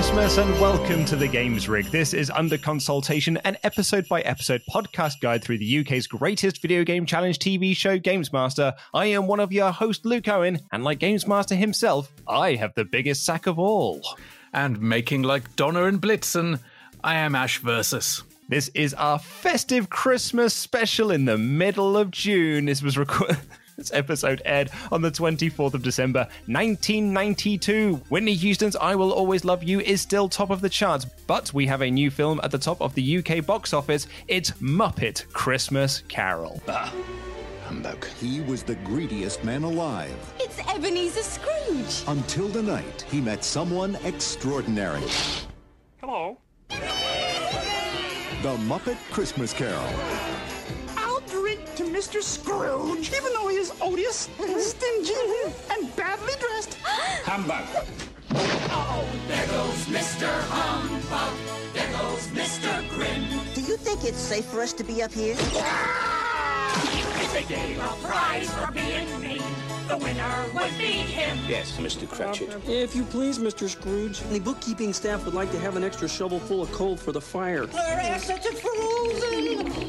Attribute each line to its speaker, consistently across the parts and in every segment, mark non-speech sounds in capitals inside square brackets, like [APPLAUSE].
Speaker 1: Christmas and welcome to the Games Rig. This is Under Consultation, an episode by episode podcast guide through the UK's greatest video game challenge TV show, Games Master. I am one of your hosts, Luke Owen, and like Games Master himself, I have the biggest sack of all.
Speaker 2: And making like Donner and Blitzen, I am Ash Versus.
Speaker 1: This is our festive Christmas special in the middle of June. This was recorded. [LAUGHS] This episode aired on the 24th of December, 1992. Whitney Houston's I Will Always Love You is still top of the charts, but we have a new film at the top of the UK box office. It's Muppet Christmas Carol.
Speaker 3: Ah, humbug. He was the greediest man alive
Speaker 4: It's Ebenezer Scrooge.
Speaker 3: until the night he met someone extraordinary.
Speaker 1: Hello.
Speaker 3: The Muppet Christmas Carol.
Speaker 5: I'll drink to Mr. Scrooge, even though he is odious and stingy and badly dressed. [GASPS]
Speaker 6: Humbug. Oh, there goes Mr. Humbug. There goes Mr. Grin.
Speaker 7: Do you think it's safe for us to be up here? Ah! They gave a prize for being mean. The winner would be him.
Speaker 6: Yes, Mr. Cratchit.
Speaker 8: If you please, Mr. Scrooge, the bookkeeping staff would like to have an extra shovel full of coal for the fire.
Speaker 7: Our assets are frozen.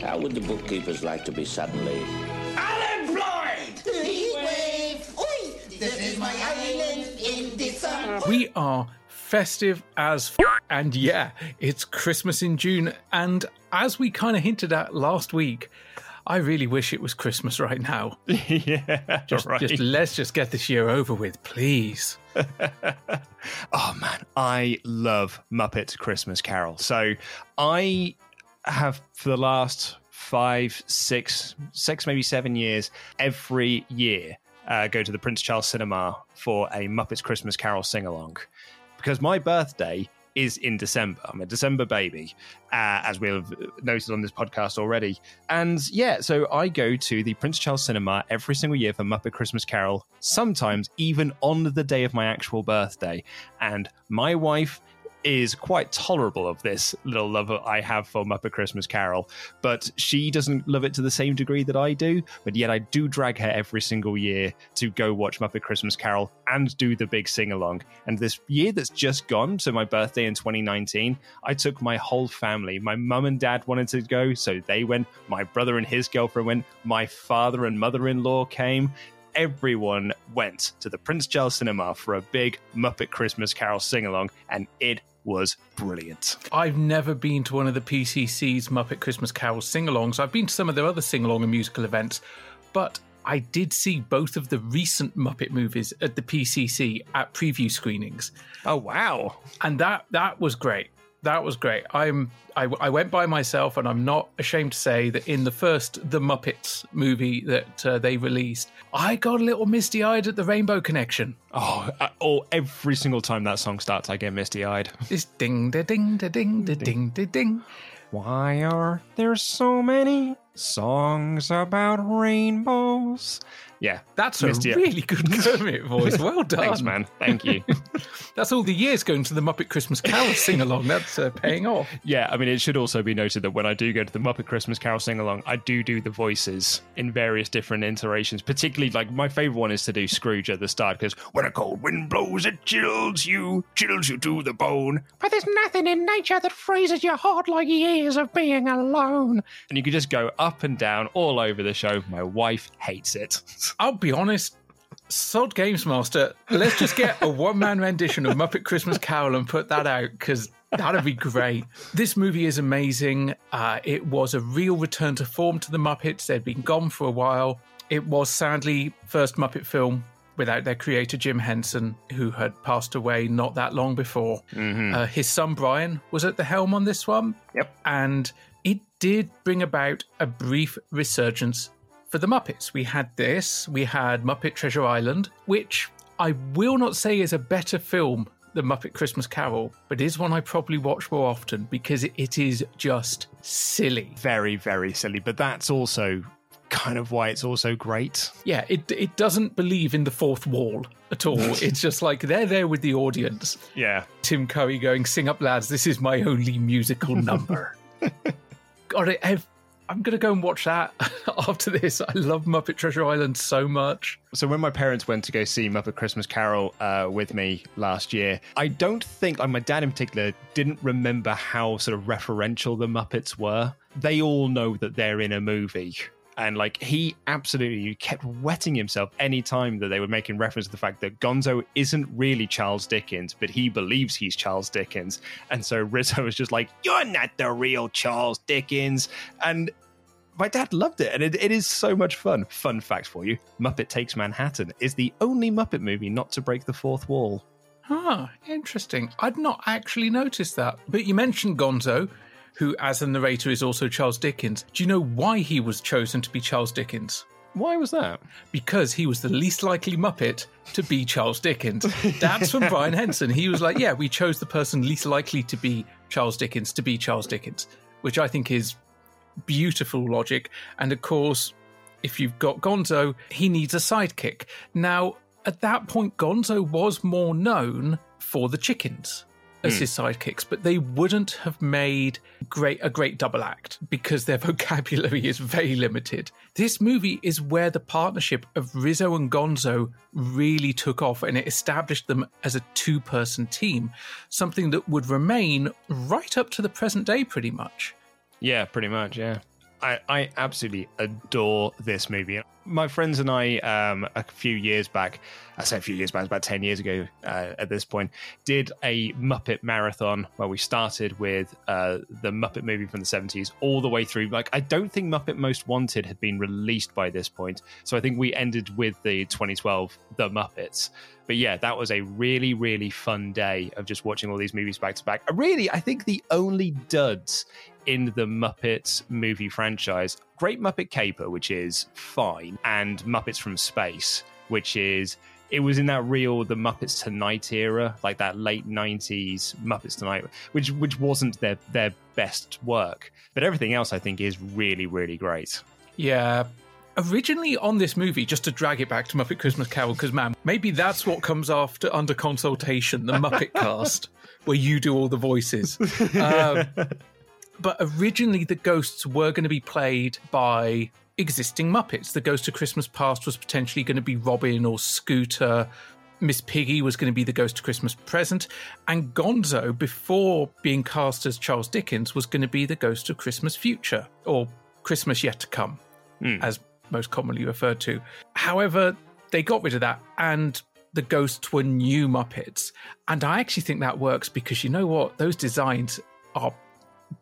Speaker 6: How would the bookkeepers like to be suddenly unemployed?
Speaker 7: Heat wave. Oi! This is my island in the sun.
Speaker 2: Uh, we are festive as f- and yeah, it's Christmas in June. And as we kind of hinted at last week, I really wish it was Christmas right now. [LAUGHS]
Speaker 1: yeah,
Speaker 2: Just,
Speaker 1: right.
Speaker 2: just let's just get this year over with, please. [LAUGHS]
Speaker 1: oh man, I love Muppet Christmas Carol. So I have for the last five, six, six, maybe seven years, every year uh, go to the Prince Charles Cinema for a Muppets Christmas Carol sing along because my birthday is in December. I'm a December baby, uh, as we've noted on this podcast already. And yeah, so I go to the Prince Charles Cinema every single year for Muppet Christmas Carol, sometimes even on the day of my actual birthday. And my wife is quite tolerable of this little love I have for Muppet Christmas Carol, but she doesn't love it to the same degree that I do. But yet I do drag her every single year to go watch Muppet Christmas Carol and do the big sing along. And this year that's just gone, so my birthday in 2019, I took my whole family. My mum and dad wanted to go, so they went. My brother and his girlfriend went. My father and mother in law came everyone went to the Prince Charles Cinema for a big Muppet Christmas Carol sing along, and it was brilliant.
Speaker 2: I've never been to one of the PCC's Muppet Christmas Carol sing alongs. I've been to some of their other sing along and musical events, but I did see both of the recent Muppet movies at the PCC at preview screenings.
Speaker 1: Oh wow!
Speaker 2: And that that was great. That was great. I'm I, I went by myself, and I'm not ashamed to say that in the first The Muppets movie that uh, they released, I got a little misty eyed at the Rainbow Connection.
Speaker 1: Oh, uh, oh, every single time that song starts, I get misty eyed.
Speaker 2: This [LAUGHS] ding da ding da ding da ding da ding.
Speaker 1: Why are there so many songs about rainbows? Yeah,
Speaker 2: That's a
Speaker 1: Misty-
Speaker 2: really good Kermit voice. [LAUGHS] Well done.
Speaker 1: Thanks, man. Thank you. [LAUGHS]
Speaker 2: That's all the years going to the Muppet Christmas Carol sing along. That's uh, paying off.
Speaker 1: yeah, I mean, it should also be noted that when I do go to the Muppet Christmas Carol sing along, I do do the voices in various different iterations. Particularly, like my favorite one is to do Scrooge at the start because when a cold wind blows, it chills you, chills you to the bone.
Speaker 9: But there's nothing in nature that freezes your heart like years of being alone.
Speaker 1: And you can just go up and down all over the show. My wife hates it. [LAUGHS]
Speaker 2: I'll be honest. Sod Games Master, let's just get a one man rendition of Muppet Christmas Carol and put that out because that'd be great. This movie is amazing. Uh, it was a real return to form to the Muppets. They'd been gone for a while. It was sadly first Muppet film without their creator Jim Henson, who had passed away not that long before. Uh, his son Brian was at the helm on this one.
Speaker 1: Yep.
Speaker 2: And it did bring about a brief resurgence for the Muppets. We had this, we had Muppet Treasure Island, which I will not say is a better film than Muppet Christmas Carol, but is one I probably watch more often because it is just silly.
Speaker 1: Very, very silly. But that's also kind of why it's also great.
Speaker 2: Yeah, it it doesn't believe in the fourth wall at all. [LAUGHS] it's just like they're there with the audience.
Speaker 1: Yeah.
Speaker 2: Tim Curry going, "Sing up, lads! This is my only musical number." [LAUGHS] God, it, I'm gonna go and watch that [LAUGHS] after this. I love Muppet Treasure Island so much.
Speaker 1: So when my parents went to go see Muppet Christmas Carol uh, with me last year, I don't think, like my dad in particular, didn't remember how sort of referential the Muppets were. They all know that they're in a movie. And like he absolutely kept wetting himself any time that they were making reference to the fact that Gonzo isn't really Charles Dickens, but he believes he's Charles Dickens. And so Rizzo was just like, You're not the real Charles Dickens. And my dad loved it, and it, it is so much fun. Fun fact for you Muppet Takes Manhattan is the only Muppet movie not to break the fourth wall.
Speaker 2: Ah, interesting. I'd not actually noticed that. But you mentioned Gonzo, who, as a narrator, is also Charles Dickens. Do you know why he was chosen to be Charles Dickens?
Speaker 1: Why was that?
Speaker 2: Because he was the least likely Muppet to be Charles Dickens. That's from Brian Henson. He was like, yeah, we chose the person least likely to be Charles Dickens to be Charles Dickens, which I think is beautiful logic. And of course, if you've got Gonzo, he needs a sidekick. Now, at that point, Gonzo was more known for the chickens as
Speaker 1: Hmm.
Speaker 2: his sidekicks, but they wouldn't have made great a great double act because their [LAUGHS] vocabulary is very limited. This movie is where the partnership of Rizzo and Gonzo really took off and it established them as a two-person team, something that would remain right up to the present day pretty much.
Speaker 1: Yeah, pretty much, yeah. I, I absolutely adore this movie. My friends and I, um, a few years back, I say a few years back, about 10 years ago uh, at this point, did a Muppet marathon where we started with uh, the Muppet movie from the 70s all the way through. Like, I don't think Muppet Most Wanted had been released by this point. So I think we ended with the 2012 The Muppets. But yeah, that was a really, really fun day of just watching all these movies back to back. Really, I think the only duds in the Muppets movie franchise Great Muppet Caper, which is fine, and Muppets from Space, which is. It was in that real the Muppets Tonight era, like that late '90s Muppets Tonight, which which wasn't their their best work, but everything else I think is really really great.
Speaker 2: Yeah. Originally on this movie, just to drag it back to Muppet Christmas Carol, because man, maybe that's what comes after under consultation, the Muppet [LAUGHS] cast, where you do all the voices. Um, but originally, the ghosts were going to be played by existing Muppets. The Ghost of Christmas Past was potentially going to be Robin or Scooter. Miss Piggy was going to be the Ghost of Christmas Present. And Gonzo, before being cast as Charles Dickens, was going to be the Ghost of Christmas Future or Christmas Yet to Come, hmm. as most commonly referred to. However, they got rid of that and the ghosts were new Muppets. And I actually think that works because you know what? Those designs are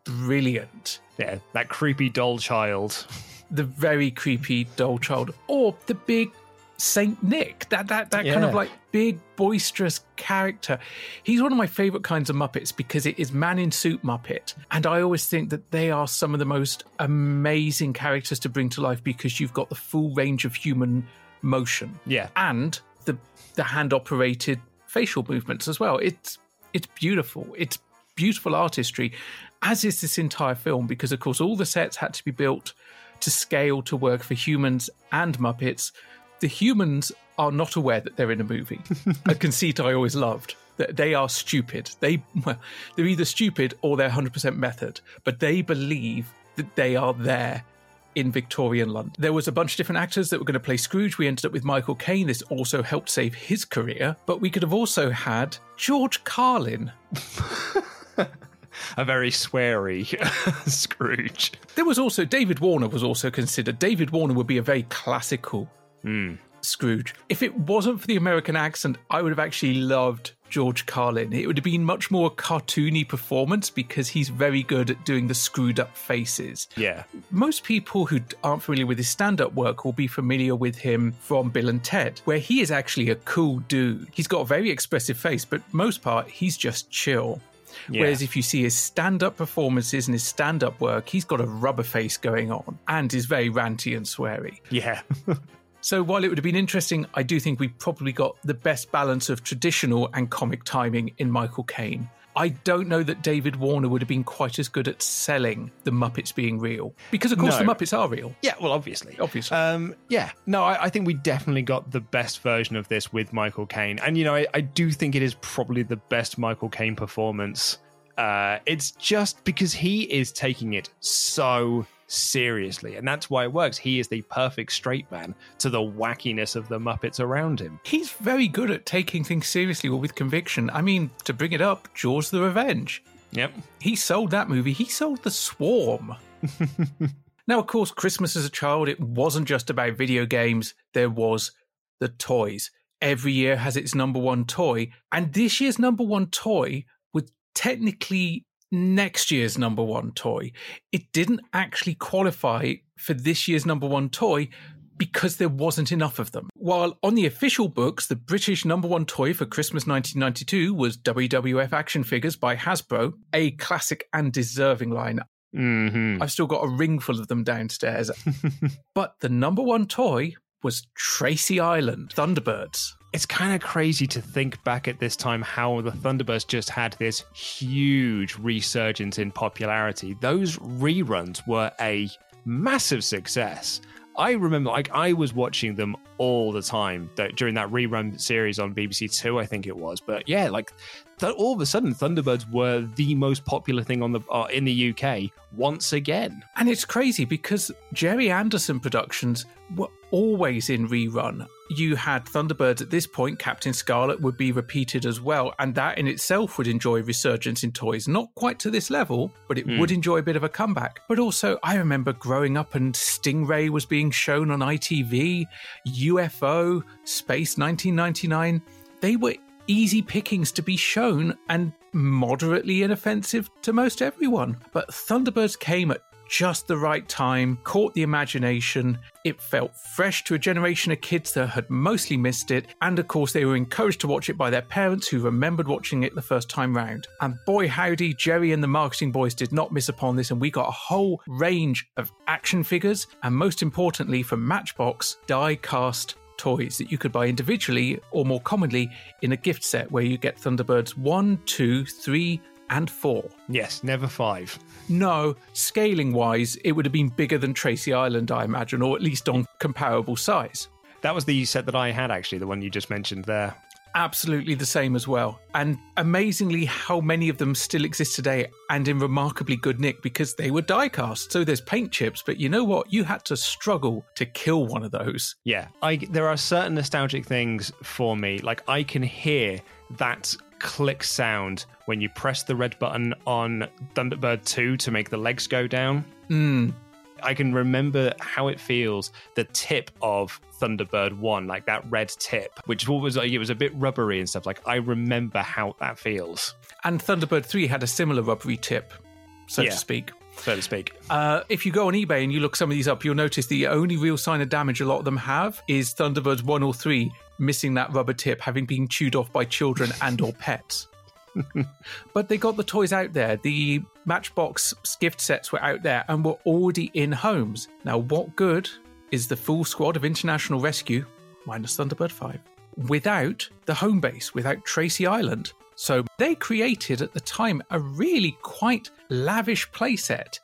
Speaker 2: brilliant.
Speaker 1: Yeah, that creepy doll child.
Speaker 2: the very creepy doll child, or the big Saint Nick, that that that kind of like big boisterous character. He's one of my favorite kinds of Muppets because it is man in suit Muppet, and I always think that they are some of the most amazing characters to bring to life because you've got the full range of human motion,
Speaker 1: Yeah.
Speaker 2: and the the hand operated facial movements as well. It's it's beautiful. It's beautiful artistry, as is this entire film because of course all the sets had to be built to scale to work for humans and Muppets. The humans are not aware that they're in a movie. [LAUGHS] a conceit I always loved. That they are stupid. They well, they're either stupid or they're 100% method, but they believe that they are there in Victorian London. There was a bunch of different actors that were going to play Scrooge. We ended up with Michael Caine. This also helped save his career, but we could have also had George Carlin. [LAUGHS]
Speaker 1: A very sweary [LAUGHS] Scrooge.
Speaker 2: There was also David Warner was also considered. David Warner would be a very classical hmm. Scrooge. If it wasn't for the American accent, I would have actually loved George Carlin. It would have been much more cartoony performance because he's very good at doing the screwed up faces.
Speaker 1: Yeah.
Speaker 2: Most people who aren't familiar with his stand up work will be familiar with him from Bill and Ted, where he is actually a cool dude. He's got a very expressive face, but most part, he's just chill.
Speaker 1: Yeah.
Speaker 2: Whereas if you see his stand up performances and his stand up work, he's got a rubber face going on and is very ranty and sweary.
Speaker 1: Yeah. [LAUGHS]
Speaker 2: So while it would have been interesting, I do think we probably got the best balance of traditional and comic timing in Michael Caine. I don't know that David Warner would have been quite as good at selling the Muppets being real. Because, of course,
Speaker 1: No.
Speaker 2: the Muppets are real.
Speaker 1: Yeah, well, obviously.
Speaker 2: Obviously.
Speaker 1: Um, yeah, no, I, I think we definitely got the best version of this with Michael Caine. And, you know, I, I do think it is probably the best Michael Caine performance. Uh, it's just because he is taking it so seriously. And that's why it works. He is the perfect straight man to the wackiness of the Muppets around him.
Speaker 2: He's very good at taking things seriously or with conviction. I mean, to bring it up, Jaws the Revenge.
Speaker 1: Yep.
Speaker 2: He sold that movie. He sold The Swarm. [LAUGHS] now, of course, Christmas as a child, it wasn't just about video games, there was the toys. Every year has its number one toy, and this year's number one toy was technically next year's number one toy. It didn't actually qualify for this year's number one toy because there wasn't enough of them. While on the official books, the British number one toy for Christmas 1992 was WWF action figures by Hasbro, a classic and deserving line.
Speaker 1: Mm-hmm.
Speaker 2: I've still got a ring full of them downstairs. [LAUGHS] but the number one toy was Tracy Island Thunderbirds.
Speaker 1: It's kind of crazy to think back at this time how the Thunderbirds just had this huge resurgence in popularity. Those reruns were a massive success. I remember, like, I was watching them all the time during that rerun series on BBC Two, I think it was. But yeah, like, th- all of a sudden, Thunderbirds were the most popular thing on the uh, in the UK once again.
Speaker 2: And it's crazy because Gerry Anderson productions were always in rerun. You had Thunderbirds at this point, Captain Scarlet would be repeated as well, and that in itself would enjoy resurgence in toys. Not quite to this level, but it
Speaker 1: Hmm.
Speaker 2: would enjoy a bit of a comeback. But also, I remember growing up and Stingray was being shown on ITV, UFO, Space 1999. They were easy pickings to be shown and moderately inoffensive to most everyone. But Thunderbirds came at just the right time, caught the imagination. It felt fresh to a generation of kids that had mostly missed it, and of course, they were encouraged to watch it by their parents who remembered watching it the first time round. And boy, howdy, Gerry and the marketing boys did not miss upon this, and we got a whole range of action figures, and most importantly, from Matchbox, die cast toys that you could buy individually or more commonly in a gift set where you get Thunderbirds 1, 2, 3, and 4.
Speaker 1: Yes, never five.
Speaker 2: No, scaling wise, it would have been bigger than Tracy Island, I imagine, or at least on comparable size.
Speaker 1: That was the set that I had, actually, the one you just mentioned there.
Speaker 2: Absolutely the same as well. And amazingly, how many of them still exist today and in remarkably good nick because they were die cast. So there's paint chips, but you know what? You had to struggle to kill one of those.
Speaker 1: Yeah, I there are certain nostalgic things for me. Like I can hear that click sound when you press the red button on Thunderbird 2 to make the legs go down.
Speaker 2: Mm.
Speaker 1: I can remember how it feels the tip of Thunderbird 1, like that red tip, which was like it was a bit rubbery and stuff. Like I remember how that feels.
Speaker 2: And Thunderbird 3 had a similar rubbery tip, so
Speaker 1: Yeah.
Speaker 2: to speak.
Speaker 1: so to speak.
Speaker 2: Uh, if you go on eBay and you look some of these up, you'll notice the only real sign of damage a lot of them have is Thunderbirds 1 or 3 missing that rubber tip, having been chewed off by children and or pets. [LAUGHS] but they got the toys out there. The Matchbox gift sets were out there and were already in homes. Now, what good is the full squad of International Rescue, minus Thunderbird 5, without the home base, without Tracy Island? So they created at the time a really quite lavish playset.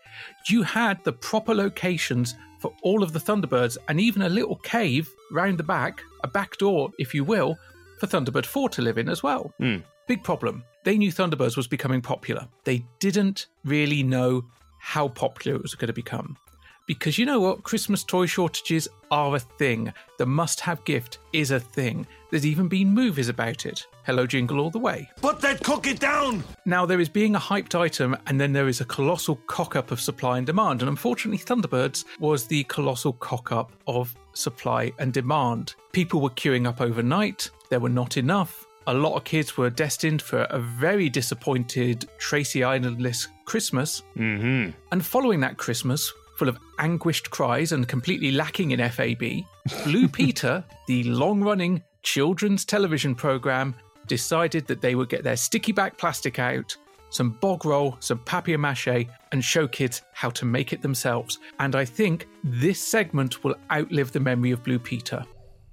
Speaker 2: You had the proper locations for all of the Thunderbirds and even a little cave round the back, a back door, if you will, for Thunderbird 4 to live in as well.
Speaker 1: Mm.
Speaker 2: Big problem. They knew Thunderbirds was becoming popular. They didn't really know how popular it was going to become. Because you know what? Christmas toy shortages are a thing. The must have gift is a thing. There's even been movies about it. Hello, Jingle All the Way.
Speaker 10: Put that cookie down!
Speaker 2: Now, there is being a hyped item, and then there is a colossal cock up of supply and demand. And unfortunately, Thunderbirds was the colossal cock up of supply and demand. People were queuing up overnight, there were not enough. A lot of kids were destined for a very disappointed Tracy Islandless Christmas.
Speaker 1: Mm-hmm.
Speaker 2: And following that Christmas, full of anguished cries and completely lacking in FAB, Blue [LAUGHS] Peter, the long running children's television program, decided that they would get their sticky back plastic out, some bog roll, some papier mache, and show kids how to make it themselves. And I think this segment will outlive the memory of Blue Peter.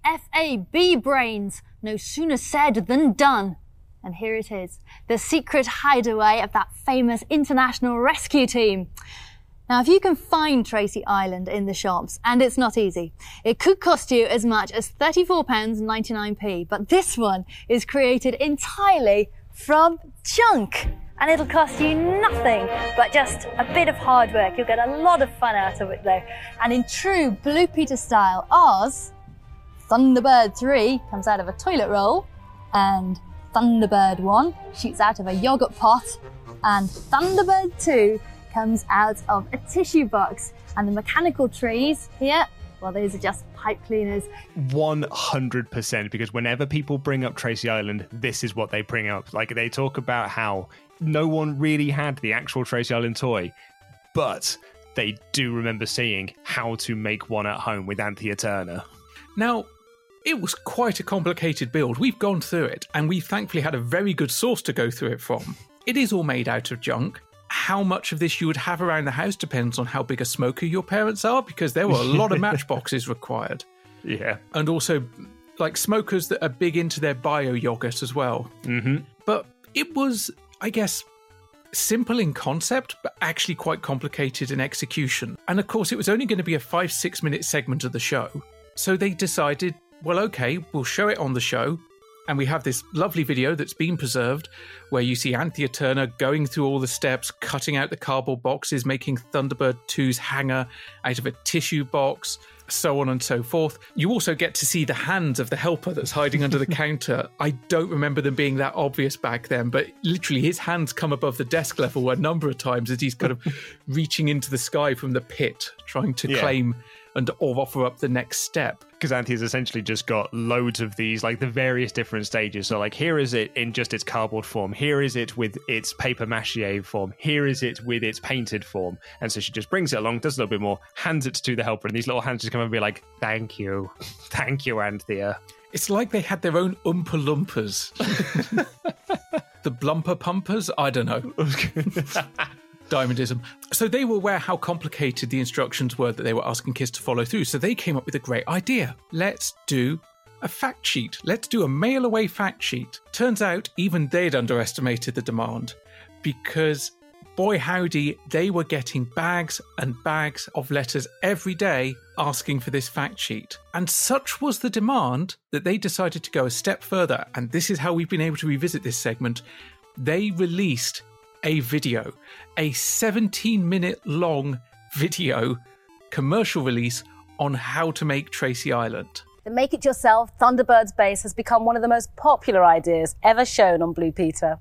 Speaker 11: FAB brains, no sooner said than done. And here it is the secret hideaway of that famous international rescue team. Now, if you can find Tracy Island in the shops, and it's not easy, it could cost you as much as £34.99p, but this one is created entirely from junk. And it'll cost you nothing but just a bit of hard work. You'll get a lot of fun out of it though. And in true Blue Peter style, ours, Thunderbird 3 comes out of a toilet roll, and Thunderbird 1 shoots out of a yogurt pot, and Thunderbird 2 comes out of a tissue box. And the mechanical trees here, well, those are just pipe cleaners.
Speaker 1: 100% because whenever people bring up Tracy Island, this is what they bring up. Like they talk about how no one really had the actual Tracy Island toy, but they do remember seeing how to make one at home with Anthea Turner.
Speaker 2: Now, it was quite a complicated build. We've gone through it, and we've thankfully had a very good source to go through it from. It is all made out of junk. How much of this you would have around the house depends on how big a smoker your parents are, because there were a lot of [LAUGHS] matchboxes required.
Speaker 1: Yeah.
Speaker 2: And also, like smokers that are big into their bio yogurt as well.
Speaker 1: Mm-hmm.
Speaker 2: But it was, I guess, simple in concept, but actually quite complicated in execution. And of course, it was only going to be a five, six minute segment of the show. So they decided, well, okay, we'll show it on the show. And we have this lovely video that's been preserved where you see Anthea Turner going through all the steps, cutting out the cardboard boxes, making Thunderbird 2's hangar out of a tissue box, so on and so forth. You also get to see the hands of the helper that's hiding under the [LAUGHS] counter. I don't remember them being that obvious back then, but literally his hands come above the desk level a number of times as he's kind of [LAUGHS] reaching into the sky from the pit, trying to
Speaker 1: Yeah.
Speaker 2: claim and or offer up the next step.
Speaker 1: Because Anthea's essentially just got loads of these, like the various different stages. So, like, here is it in just its cardboard form. Here is it with its paper mache form. Here is it with its painted form. And so she just brings it along, does a little bit more, hands it to the helper, and these little hands just come and be like, "Thank you, [LAUGHS] thank you, Anthea."
Speaker 2: It's like they had their own Oompa Loompas. [LAUGHS] the Blumper Pumpers? I don't know. [LAUGHS] Diamondism. So they were aware how complicated the instructions were that they were asking kids to follow through. So they came up with a great idea. Let's do a fact sheet. Let's do a mail away fact sheet. Turns out even they'd underestimated the demand because boy howdy, they were getting bags and bags of letters every day asking for this fact sheet. And such was the demand that they decided to go a step further. And this is how we've been able to revisit this segment. They released a video, a 17 minute long video commercial release on how to make Tracy Island.
Speaker 12: The Make It Yourself Thunderbirds base has become one of the most popular ideas ever shown on Blue Peter.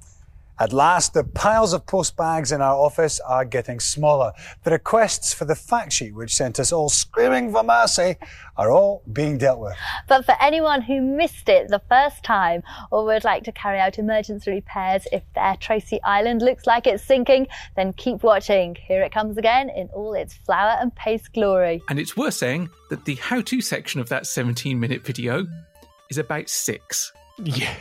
Speaker 10: At last, the piles of post bags in our office are getting smaller. The requests for the fact sheet, which sent us all screaming for mercy, are all being dealt with.
Speaker 11: But for anyone who missed it the first time or would like to carry out emergency repairs if their Tracy Island looks like it's sinking, then keep watching. Here it comes again in all its flour and paste glory.
Speaker 2: And it's worth saying that the how to section of that 17 minute video is about six. [LAUGHS]
Speaker 1: Yeah.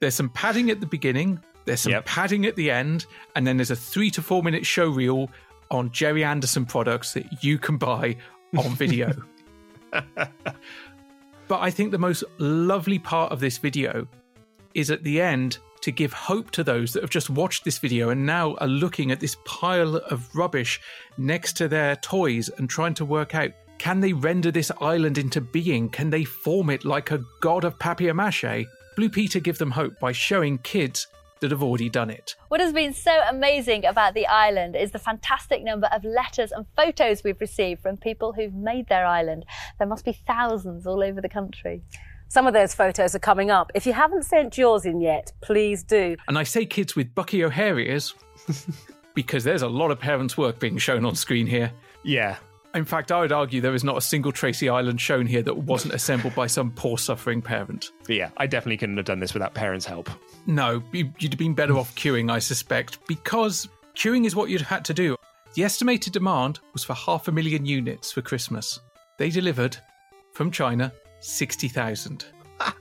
Speaker 2: There's some padding at the beginning, there's some
Speaker 1: Yep.
Speaker 2: padding at the end, and then there's a three to four minute show reel on Gerry Anderson products that you can buy on video. [LAUGHS] but I think the most lovely part of this video is at the end to give hope to those that have just watched this video and now are looking at this pile of rubbish next to their toys and trying to work out can they render this island into being? Can they form it like a god of papier mache? Blue Peter give them hope by showing kids that have already done it.
Speaker 11: What has been so amazing about the island is the fantastic number of letters and photos we've received from people who've made their island. There must be thousands all over the country.
Speaker 12: Some of those photos are coming up. If you haven't sent yours in yet, please do.
Speaker 2: And I say kids with Bucky O'Hare ears [LAUGHS] because there's a lot of parents' work being shown on screen here.
Speaker 1: Yeah.
Speaker 2: In fact, I would argue there is not a single Tracy Island shown here that wasn't assembled by some poor suffering parent.
Speaker 1: But yeah, I definitely couldn't have done this without parents' help.
Speaker 2: No, you- you'd have been better off queuing, I suspect, because queuing is what you'd had to do. The estimated demand was for half a million units for Christmas. They delivered, from China, 60,000.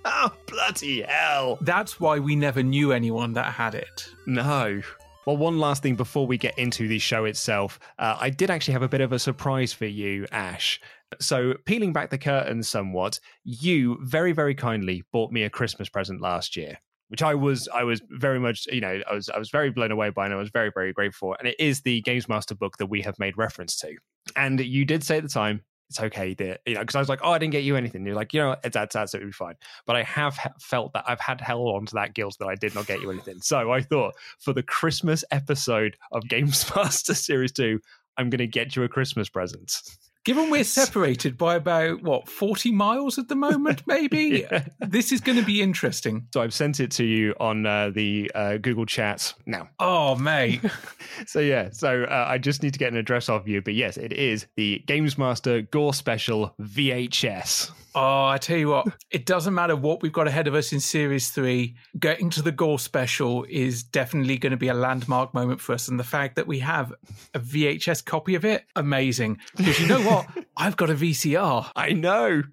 Speaker 1: Oh, [LAUGHS] bloody hell.
Speaker 2: That's why we never knew anyone that had it.
Speaker 1: No. Well, one last thing before we get into the show itself, uh, I did actually have a bit of a surprise for you, Ash. So, peeling back the curtain somewhat, you very, very kindly bought me a Christmas present last year, which I was, I was very much, you know, I was, I was very blown away by, and I was very, very grateful. And it is the Games Master book that we have made reference to. And you did say at the time, it's okay, dear. You know, because I was like, oh, I didn't get you anything. You're like, you know, it's that's absolutely fine. But I have felt that I've had held on to that guilt that I did not get you anything. So I thought for the Christmas episode of Games [LAUGHS] Master Series Two, I'm going to get you a Christmas present.
Speaker 2: Given we're separated by about, what, 40 miles at the moment, [LAUGHS] maybe? This is going to be interesting.
Speaker 1: So I've sent it to you on uh, the uh, Google Chat now.
Speaker 2: Oh, mate. [LAUGHS]
Speaker 1: so yeah, so uh, I just need to get an address off you. But yes, it is the Games Master Gore Special VHS.
Speaker 2: Oh, I tell you what, it doesn't matter what we've got ahead of us in Series 3. Getting to the Gore special is definitely going to be a landmark moment for us. And the fact that we have a VHS copy of it, amazing. Because you know what? [LAUGHS] I've got a VCR.
Speaker 1: I know.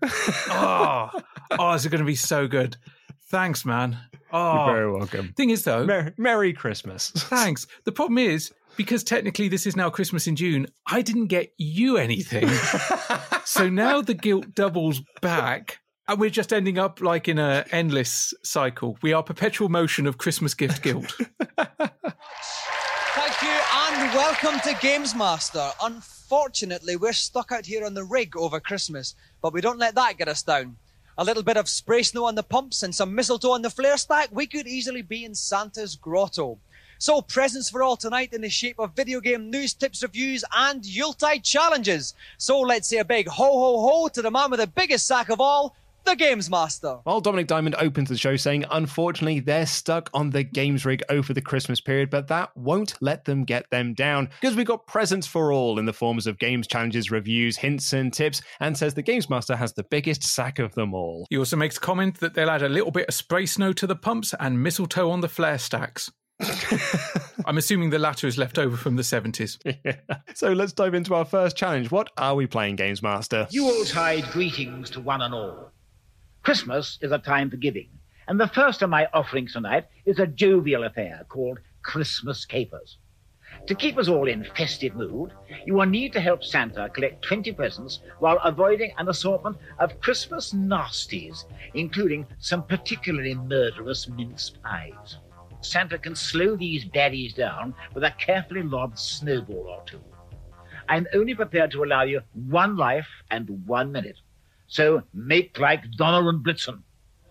Speaker 1: Ah.
Speaker 2: oh, oh, this is going to be so good? Thanks, man. Oh,
Speaker 1: You're very welcome.
Speaker 2: Thing is, though,
Speaker 1: Merry, Merry Christmas.
Speaker 2: Thanks. The problem is, because technically this is now Christmas in June, I didn't get you anything. [LAUGHS] so now the guilt doubles back. And we're just ending up like in an endless cycle. We are perpetual motion of Christmas gift guilt. [LAUGHS]
Speaker 13: Thank you and welcome to Games Master. Unfortunately, we're stuck out here on the rig over Christmas, but we don't let that get us down. A little bit of spray snow on the pumps and some mistletoe on the flare stack, we could easily be in Santa's grotto. So, presents for all tonight in the shape of video game news, tips, reviews, and Yuletide challenges. So, let's say a big ho ho ho to the man with the biggest sack of all, the Games Master.
Speaker 1: Well, Dominik Diamond opens the show saying, unfortunately, they're stuck on the games rig over the Christmas period, but that won't let them get them down because we got presents for all in the forms of games challenges, reviews, hints, and tips, and says the Games Master has the biggest sack of them all.
Speaker 2: He also makes comment that they'll add a little bit of spray snow to the pumps and mistletoe on the flare stacks. [LAUGHS] I'm assuming the latter is left over from the 70s. [LAUGHS]
Speaker 1: So let's dive into our first challenge. What are we playing, Games Master?
Speaker 14: Yuletide greetings to one and all. Christmas is a time for giving, and the first of my offerings tonight is a jovial affair called Christmas Capers. To keep us all in festive mood, you will need to help Santa collect 20 presents while avoiding an assortment of Christmas nasties, including some particularly murderous mince pies. Santa can slow these baddies down with a carefully lobbed snowball or two. I'm only prepared to allow you one life and one minute. So make like Donner and Blitzen.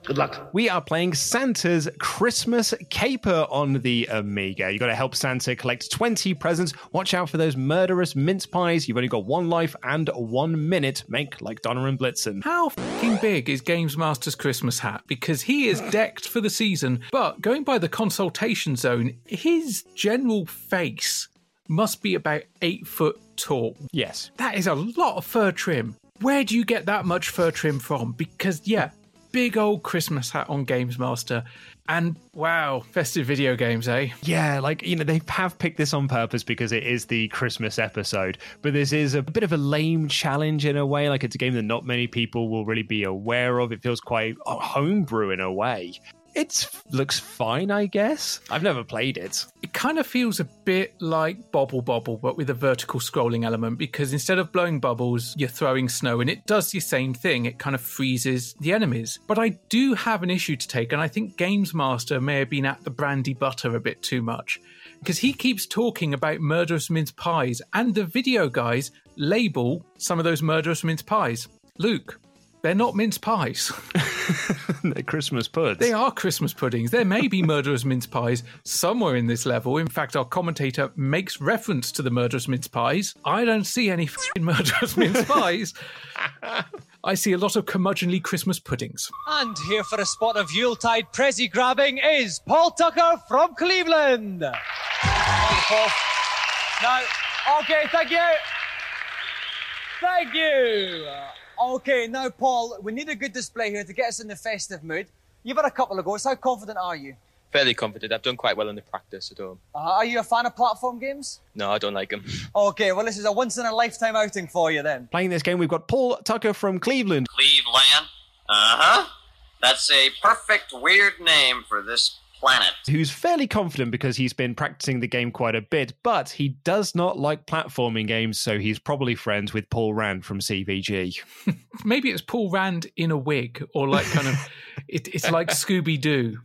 Speaker 14: Good luck.
Speaker 1: We are playing Santa's Christmas Caper on the Amiga. You've got to help Santa collect 20 presents. Watch out for those murderous mince pies. You've only got one life and one minute. Make like Donna and Blitzen.
Speaker 2: How fucking big is Games Master's Christmas hat? Because he is decked for the season, but going by the consultation zone, his general face must be about eight foot tall.
Speaker 1: Yes.
Speaker 2: That is a lot of fur trim. Where do you get that much fur trim from? Because, yeah, big old Christmas hat on Games Master. And wow, festive video games, eh?
Speaker 1: Yeah, like, you know, they have picked this on purpose because it is the Christmas episode. But this is a bit of a lame challenge in a way. Like, it's a game that not many people will really be aware of. It feels quite homebrew in a way. It looks fine, I guess. I've never played it.
Speaker 2: It kind of feels a bit like Bubble Bobble, but with a vertical scrolling element because instead of blowing bubbles, you're throwing snow and it does the same thing. It kind of freezes the enemies. But I do have an issue to take, and I think Games Master may have been at the brandy butter a bit too much because he keeps talking about murderous mince pies, and the video guys label some of those murderous mince pies. Luke, they're not mince pies. [LAUGHS]
Speaker 1: They're Christmas puds.
Speaker 2: They are Christmas puddings. There may be murderous mince pies somewhere in this level. In fact, our commentator makes reference to the murderous mince pies. I don't see any fing murderous mince [LAUGHS] pies. I see a lot of curmudgeonly Christmas puddings.
Speaker 13: And here for a spot of Yuletide Prezi grabbing is Paul Tucker from Cleveland. Thank Paul. Now, okay, thank you. Thank you. Okay, now, Paul, we need a good display here to get us in the festive mood. You've had a couple of goals. How confident are you?
Speaker 15: Fairly confident. I've done quite well in the practice at home.
Speaker 13: Uh, are you a fan of platform games?
Speaker 15: No, I don't like them. [LAUGHS]
Speaker 13: Okay, well, this is a once in a lifetime outing for you then.
Speaker 1: Playing this game, we've got Paul Tucker from Cleveland.
Speaker 16: Cleveland? Uh huh. That's a perfect weird name for this planet.
Speaker 1: Who's fairly confident because he's been practicing the game quite a bit, but he does not like platforming games, so he's probably friends with Paul Rand from CVG. [LAUGHS]
Speaker 2: Maybe it's Paul Rand in a wig, or like kind of, it, it's like [LAUGHS] Scooby Doo.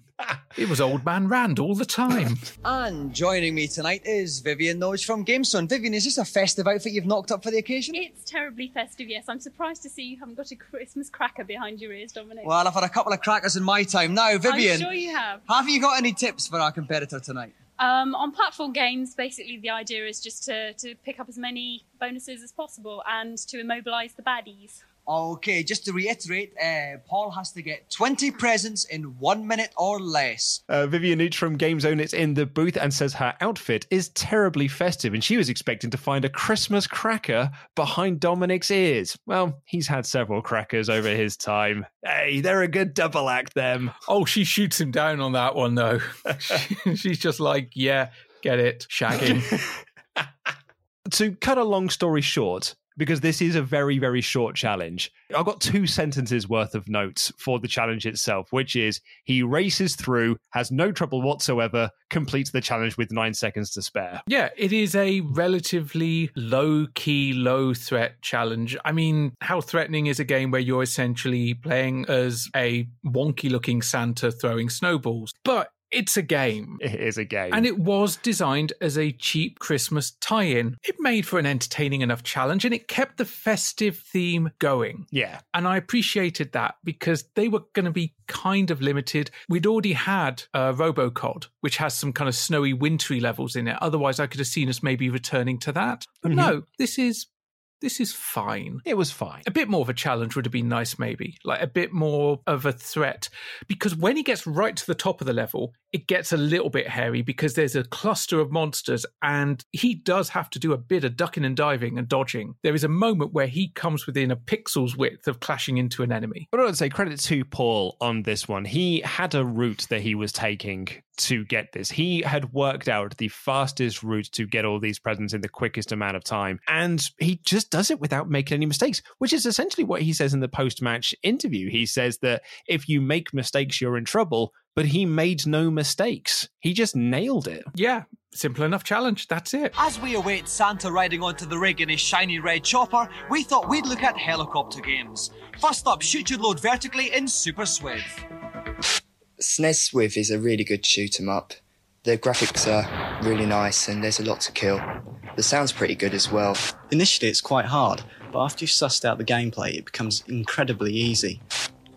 Speaker 2: It was Old Man Rand all the time.
Speaker 13: And joining me tonight is Vivian Noge from GameZone. Vivian, is this a festive outfit you've knocked up for the occasion?
Speaker 17: It's terribly festive, yes. I'm surprised to see you haven't got a Christmas cracker behind your ears, Dominik.
Speaker 13: Well, I've had a couple of crackers in my time. Now, Vivian.
Speaker 17: I'm sure you have.
Speaker 13: Have you got any tips for our competitor tonight?
Speaker 17: Um, on platform games, basically the idea is just to, to pick up as many bonuses as possible and to immobilize the baddies.
Speaker 13: Okay, just to reiterate, uh, Paul has to get 20 presents in one minute or less.
Speaker 1: Uh, Vivian Nooch from GameZone is in the booth and says her outfit is terribly festive and she was expecting to find a Christmas cracker behind Dominik's ears. Well, he's had several crackers over his time. Hey, they're a good double act, them.
Speaker 2: Oh, she shoots him down on that one, though. [LAUGHS] She's just like, yeah, get it, shagging. [LAUGHS]
Speaker 1: to cut a long story short, because this is a very, very short challenge. I've got two sentences worth of notes for the challenge itself, which is he races through, has no trouble whatsoever, completes the challenge with nine seconds to spare.
Speaker 2: Yeah, it is a relatively low key, low threat challenge. I mean, how threatening is a game where you're essentially playing as a wonky looking Santa throwing snowballs? But it's a game.
Speaker 1: It is a game.
Speaker 2: And it was designed as a cheap Christmas tie in. It made for an entertaining enough challenge and it kept the festive theme going.
Speaker 1: Yeah.
Speaker 2: And I appreciated that because they were going to be kind of limited. We'd already had uh, Robocod, which has some kind of snowy, wintry levels in it. Otherwise, I could have seen us maybe returning to that. But mm-hmm. no, this is this is fine.
Speaker 1: It was fine.
Speaker 2: A bit more of a challenge would have been nice, maybe. Like a bit more of a threat. Because when he gets right to the top of the level, it gets a little bit hairy because there's a cluster of monsters and he does have to do a bit of ducking and diving and dodging. There is a moment where he comes within a pixel's width of clashing into an enemy.
Speaker 1: But I would say credit to Paul on this one. He had a route that he was taking to get this. He had worked out the fastest route to get all these presents in the quickest amount of time. And he just does it without making any mistakes, which is essentially what he says in the post match interview. He says that if you make mistakes, you're in trouble but he made no mistakes. He just nailed it.
Speaker 2: Yeah, simple enough challenge. That's it.
Speaker 13: As we await Santa riding onto the rig in his shiny red chopper, we thought we'd look at helicopter games. First up, shoot your load vertically in Super Swiv.
Speaker 18: SNES Swiv is a really good shoot 'em up. The graphics are really nice and there's a lot to kill. The sound's pretty good as well.
Speaker 19: Initially, it's quite hard, but after you've sussed out the gameplay, it becomes incredibly easy.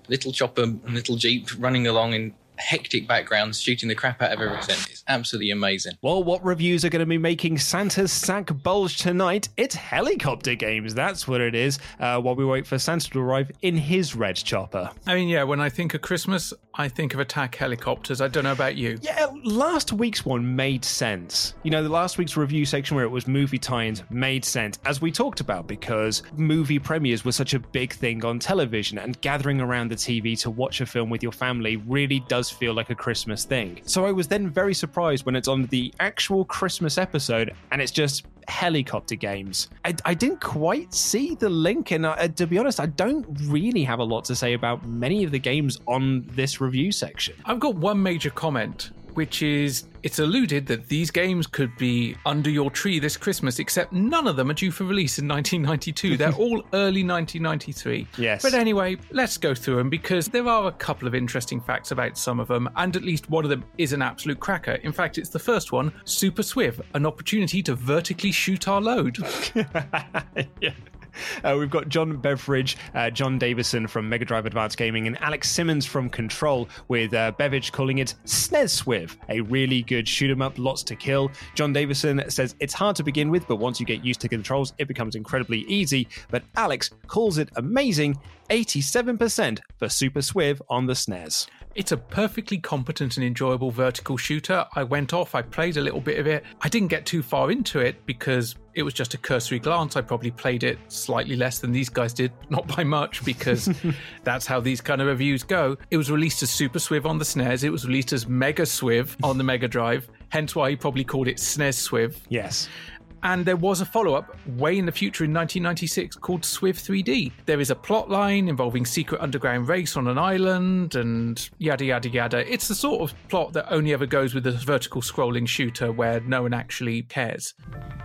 Speaker 20: little chopper and little jeep running along in hectic backgrounds, shooting the crap out of everything. It's absolutely amazing.
Speaker 1: Well, what reviews are going to be making Santa's sack bulge tonight? It's helicopter games. That's what it is. Uh, while we wait for Santa to arrive in his red chopper.
Speaker 2: I mean, yeah, when I think of Christmas, I think of attack helicopters. I don't know about you.
Speaker 1: Yeah, last week's one made sense. You know, the last week's review section where it was movie tie-ins made sense, as we talked about, because movie premieres were such a big thing on television, and gathering around the TV to watch a film with your family really does feel like a Christmas thing. So I was then very surprised when it's on the actual Christmas episode and it's just helicopter games. I, I didn't quite see the link, and uh, to be honest, I don't really have a lot to say about many of the games on this review section.
Speaker 2: I've got one major comment, which is it's alluded that these games could be under your tree this Christmas, except none of them are due for release in [LAUGHS] 1992. They're all early 1993.
Speaker 1: Yes.
Speaker 2: But anyway, let's go through them because there are a couple of interesting facts about some of them, and at least one of them is an absolute cracker. In fact, it's the first one Super Swiv, an opportunity to vertically shoot our load. [LAUGHS]
Speaker 1: yeah. Uh, we've got John Beveridge, uh, John Davison from Mega Drive Advanced Gaming, and Alex Simmons from Control, with uh, Beveridge calling it SNES Swiv, a really good shoot 'em up, lots to kill. John Davison says it's hard to begin with, but once you get used to controls, it becomes incredibly easy. But Alex calls it amazing 87% for Super Swiv on the SNES.
Speaker 2: It's a perfectly competent and enjoyable vertical shooter. I went off, I played a little bit of it. I didn't get too far into it because it was just a cursory glance. I probably played it slightly less than these guys did, [LAUGHS] not by much, because [LAUGHS] that's how these kind of reviews go. It was released as Super Swiv on the SNES, it was released as Mega Swiv on the Mega Drive, hence why he probably called it SNES Swiv.
Speaker 1: Yes.
Speaker 2: And there was a follow up way in the future in 1996 called Swiv 3D. There is a plot line involving secret underground race on an island and yada yada yada. It's the sort of plot that only ever goes with a vertical scrolling shooter where no one actually cares.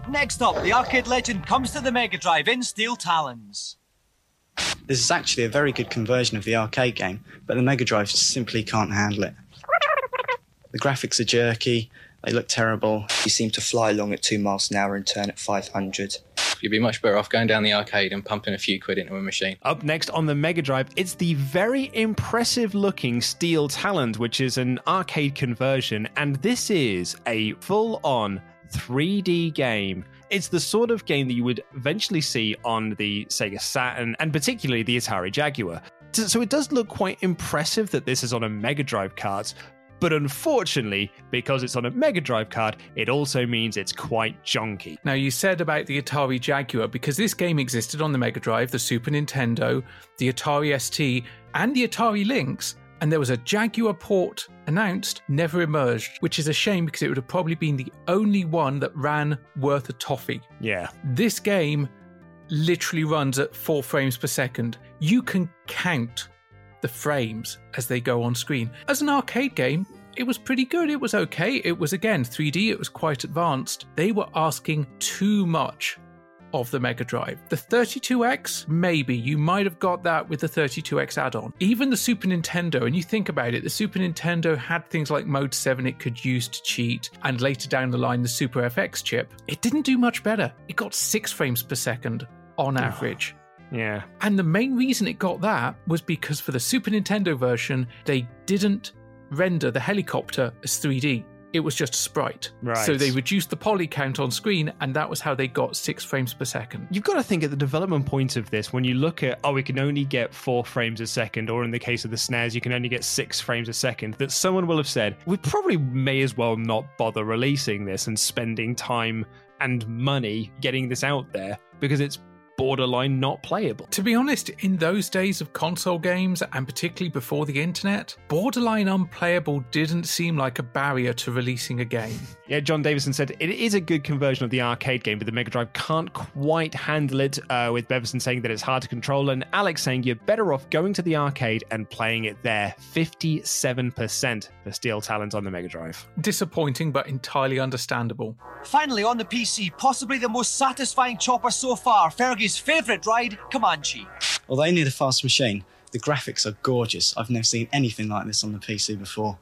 Speaker 13: Next up, the arcade legend comes to the Mega Drive in Steel Talons.
Speaker 19: This is actually a very good conversion of the arcade game, but the Mega Drive simply can't handle it. The graphics are jerky, they look terrible.
Speaker 18: You seem to fly along at 2 miles an hour and turn at 500.
Speaker 20: You'd be much better off going down the arcade and pumping a few quid into a machine.
Speaker 1: Up next on the Mega Drive, it's the very impressive looking Steel Talons, which is an arcade conversion, and this is a full on 3D game. It's the sort of game that you would eventually see on the Sega Saturn and particularly the Atari Jaguar. So it does look quite impressive that this is on a Mega Drive card, but unfortunately, because it's on a Mega Drive card, it also means it's quite junky.
Speaker 2: Now, you said about the Atari Jaguar, because this game existed on the Mega Drive, the Super Nintendo, the Atari ST, and the Atari Lynx, and there was a Jaguar port announced, never emerged, which is a shame because it would have probably been the only one that ran worth a toffee.
Speaker 1: Yeah.
Speaker 2: This game literally runs at four frames per second. You can count the frames as they go on screen. As an arcade game, it was pretty good. It was okay. It was again 3D, it was quite advanced. They were asking too much of the Mega Drive. The 32X, maybe you might have got that with the 32X add on. Even the Super Nintendo, and you think about it, the Super Nintendo had things like Mode 7 it could use to cheat, and later down the line, the Super FX chip. It didn't do much better. It got six frames per second on average.
Speaker 1: Yeah.
Speaker 2: And the main reason it got that was because for the Super Nintendo version, they didn't render the helicopter as 3D. It was just a sprite.
Speaker 1: Right.
Speaker 2: So they reduced the poly count on screen, and that was how they got six frames per second.
Speaker 1: You've got to think at the development point of this, when you look at, oh, we can only get four frames a second, or in the case of the SNES, you can only get six frames a second, that someone will have said, we probably may as well not bother releasing this and spending time and money getting this out there because it's borderline not playable.
Speaker 2: To be honest, in those days of console games, and particularly before the internet, borderline unplayable didn't seem like a barrier to releasing a game.
Speaker 1: Yeah, John Davison said it is a good conversion of the arcade game, but the Mega Drive can't quite handle it. Uh, with Bevison saying that it's hard to control, and Alex saying you're better off going to the arcade and playing it there. 57% for Steel Talons on the Mega Drive.
Speaker 2: Disappointing, but entirely understandable.
Speaker 13: Finally, on the PC, possibly the most satisfying chopper so far, Fergie's favourite ride, Comanche.
Speaker 19: Although they need a fast machine, the graphics are gorgeous. I've never seen anything like this on the PC before.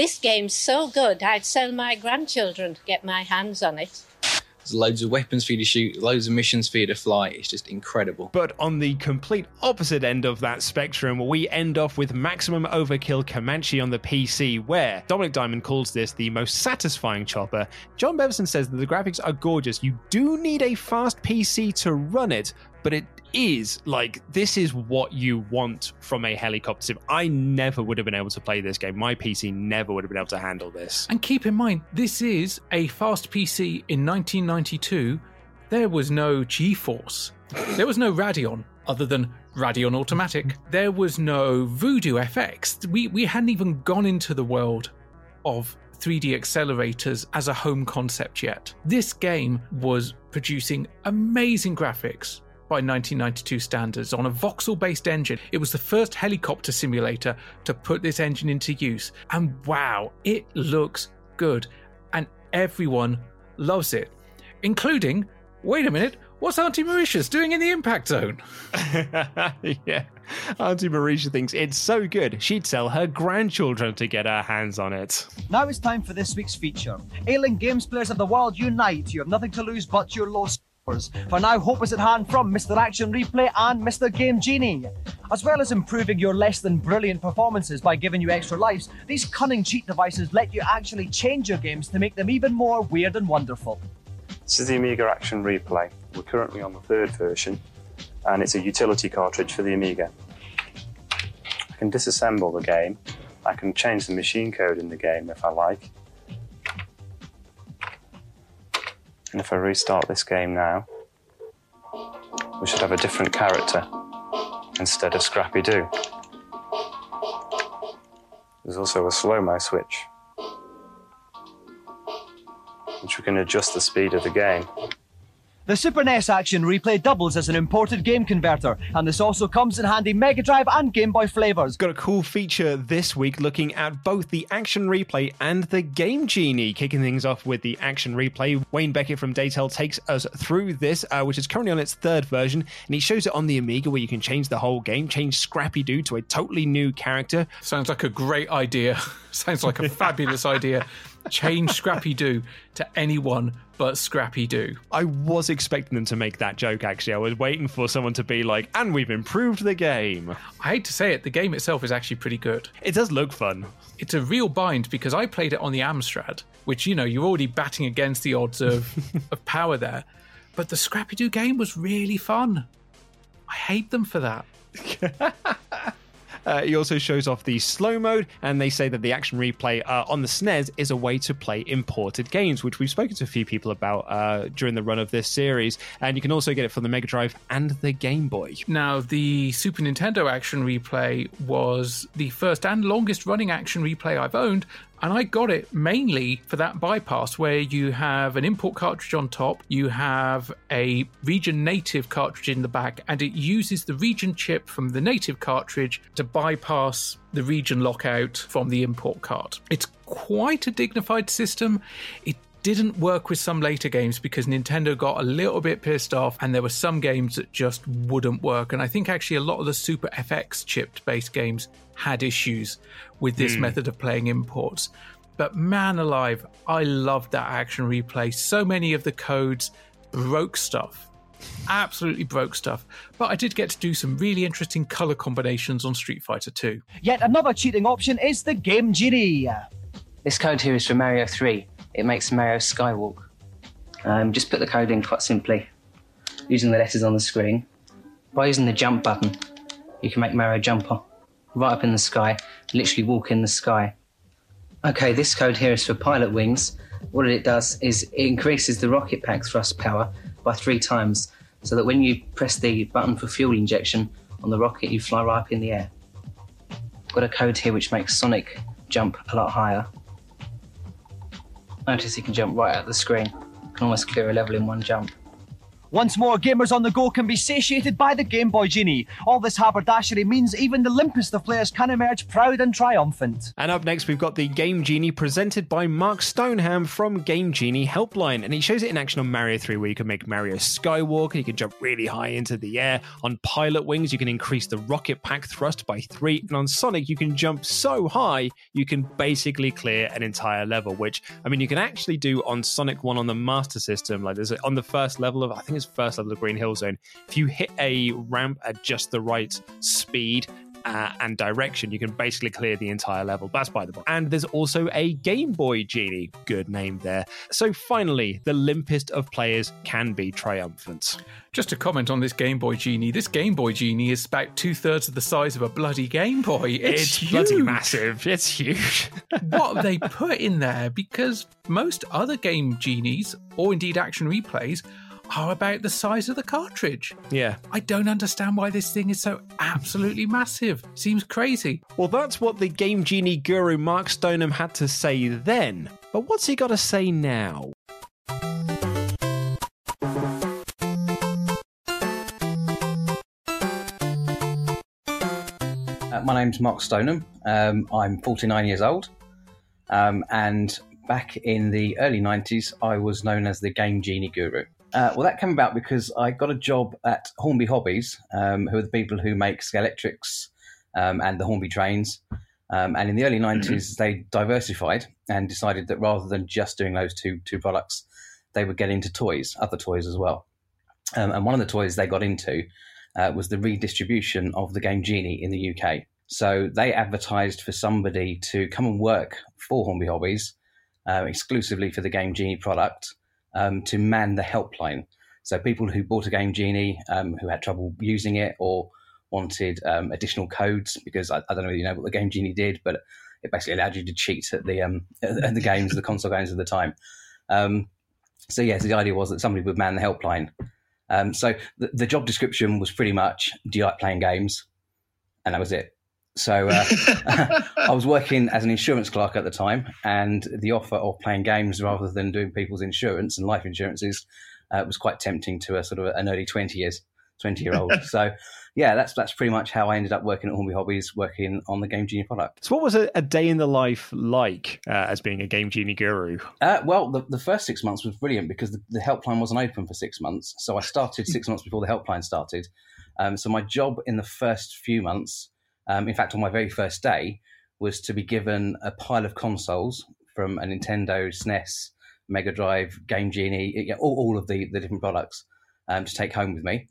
Speaker 21: This game's so good, I'd sell my grandchildren to get my hands on it.
Speaker 20: There's loads of weapons for you to shoot, loads of missions for you to fly. It's just incredible.
Speaker 1: But on the complete opposite end of that spectrum, we end off with Maximum Overkill Comanche on the PC, where Dominik Diamond calls this the most satisfying chopper. John Beverson says that the graphics are gorgeous. You do need a fast PC to run it, but it is like this is what you want from a helicopter sim. I never would have been able to play this game. My PC never would have been able to handle this.
Speaker 2: And keep in mind, this is a fast PC in 1992. There was no GeForce. There was no Radeon other than Radion Automatic. There was no Voodoo FX. We, we hadn't even gone into the world of 3D accelerators as a home concept yet. This game was producing amazing graphics by 1992 standards on a voxel based engine. It was the first helicopter simulator to put this engine into use. And wow, it looks good. And everyone loves it, including, wait a minute, what's Auntie Mauritius doing in the impact zone? [LAUGHS]
Speaker 1: yeah. Auntie Marisha thinks it's so good, she'd sell her grandchildren to get her hands on it.
Speaker 13: Now it's time for this week's feature. Ailing Games players of the world, unite. You have nothing to lose but your low For now, hope is at hand from Mr. Action Replay and Mr. Game Genie. As well as improving your less than brilliant performances by giving you extra lives, these cunning cheat devices let you actually change your games to make them even more weird and wonderful.
Speaker 22: This is the Amiga Action Replay. We're currently on the third version, and it's a utility cartridge for the Amiga. I can disassemble the game. I can change the machine code in the game if I like. And if I restart this game now, we should have a different character instead of Scrappy Doo. There's also a slow mo switch, which we can adjust the speed of the game.
Speaker 13: The Super NES Action Replay doubles as an imported game converter, and this also comes in handy Mega Drive and Game Boy flavors.
Speaker 1: Got a cool feature this week looking at both the Action Replay and the Game Genie. Kicking things off with the Action Replay, Wayne Beckett from Datel takes us through this, uh, which is currently on its third version, and he shows it on the Amiga where you can change the whole game, change Scrappy Doo to a totally new character.
Speaker 2: Sounds like a great idea. [LAUGHS] Sounds like a fabulous idea. Change Scrappy Doo to anyone but Scrappy Doo.
Speaker 1: I was expecting them to make that joke, actually. I was waiting for someone to be like, and we've improved the game.
Speaker 2: I hate to say it, the game itself is actually pretty good.
Speaker 1: It does look fun.
Speaker 2: It's a real bind because I played it on the Amstrad, which, you know, you're already batting against the odds of, [LAUGHS] of power there. But the Scrappy Doo game was really fun. I hate them for that. [LAUGHS]
Speaker 1: Uh, he also shows off the slow mode, and they say that the action replay uh, on the SNES is a way to play imported games, which we've spoken to a few people about uh, during the run of this series. And you can also get it from the Mega Drive and the Game Boy.
Speaker 2: Now, the Super Nintendo action replay was the first and longest running action replay I've owned, and I got it mainly for that bypass where you have an import cartridge on top, you have a region native cartridge in the back, and it uses the region chip from the native cartridge to bypass the region lockout from the import cart. It's quite a dignified system. It didn't work with some later games because Nintendo got a little bit pissed off and there were some games that just wouldn't work. And I think actually a lot of the Super FX chipped based games had issues with this
Speaker 1: Hmm.
Speaker 2: method of playing imports. But man alive, I loved that action replay. So many of the codes broke stuff. Absolutely broke stuff. But I did get to do some really interesting color combinations on Street Fighter 2.
Speaker 13: Yet another cheating option is the Game Genie.
Speaker 23: This code here is for Mario 3. It makes Mario skywalk. Um, just put the code in quite simply using the letters on the screen. By using the jump button, you can make Mario jump up, right up in the sky, literally walk in the sky. Okay, this code here is for pilot wings. What it does is it increases the rocket pack thrust power by three times, so that when you press the button for fuel injection on the rocket, you fly right up in the air. Got a code here which makes Sonic jump a lot higher. Notice he can jump right out the screen. Can almost clear a level in one jump.
Speaker 24: Once more, gamers on the go can be satiated by the Game Boy Genie. All this haberdashery means even the limpest of players can emerge proud and triumphant.
Speaker 1: And up next, we've got the Game Genie presented by Mark Stoneham from Game Genie Helpline. And he shows it in action on Mario 3, where you can make Mario Skywalker, you can jump really high into the air. On Pilot Wings, you can increase the rocket pack thrust by three. And on Sonic, you can jump so high, you can basically clear an entire level, which, I mean, you can actually do on Sonic 1 on the Master System. Like, there's on the first level of, I think first level of Green Hill Zone, if you hit a ramp at just the right speed, uh, and direction, you can basically clear the entire level. That's by the book. And there's also a Game Boy Genie. Good name there. So finally, the limpest of players can be triumphant.
Speaker 2: Just to comment on this Game Boy Genie, this Game Boy Genie is about two thirds of the size of a bloody Game Boy. It's,
Speaker 1: It's bloody massive. It's huge. [LAUGHS]
Speaker 2: what have they put in there? Because most other game genies, or indeed action replays, are about the size of the cartridge.
Speaker 1: Yeah.
Speaker 2: I don't understand why this thing is so absolutely massive. Seems crazy.
Speaker 1: Well, that's what the Game Genie guru Mark Stoneham had to say then. But what's he got to say now?
Speaker 25: Uh, my name's Mark Stoneham. Um, I'm 49 years old. Um, and back in the early 90s, I was known as the Game Genie Guru. Uh, well, that came about because I got a job at Hornby Hobbies, um, who are the people who make Scalextrics um, and the Hornby trains. Um, and in the early 90s, they diversified and decided that rather than just doing those two, two products, they would get into toys, other toys as well. Um, and one of the toys they got into uh, was the redistribution of the game Genie in the UK. So they advertised for somebody to come and work for Hornby Hobbies uh, exclusively for the Game Genie product um, to man the helpline. So people who bought a Game Genie um, who had trouble using it or wanted um, additional codes because I, I don't know you know what the Game Genie did, but it basically allowed you to cheat at the um, [LAUGHS] at the games, the console games of the time. Um, so yes, the idea was that somebody would man the helpline. Um, so the, the job description was pretty much, "Do you like playing games?" And that was it. So uh, [LAUGHS] I was working as an insurance clerk at the time, and the offer of playing games rather than doing people's insurance and life insurances uh, was quite tempting to a sort of an early twenty years, twenty year old. [LAUGHS] so yeah, that's that's pretty much how I ended up working at Hornby Hobbies, working on the Game Genie product.
Speaker 1: So, what was a, a day in the life like uh, as being a Game Genie guru?
Speaker 25: Uh, well, the, the first six months was brilliant because the, the helpline wasn't open for six months. So I started six [LAUGHS] months before the helpline started. Um, so my job in the first few months, um, in fact, on my very first day, was to be given a pile of consoles from a Nintendo, SNES, Mega Drive, Game Genie, all, all of the, the different products um, to take home with me.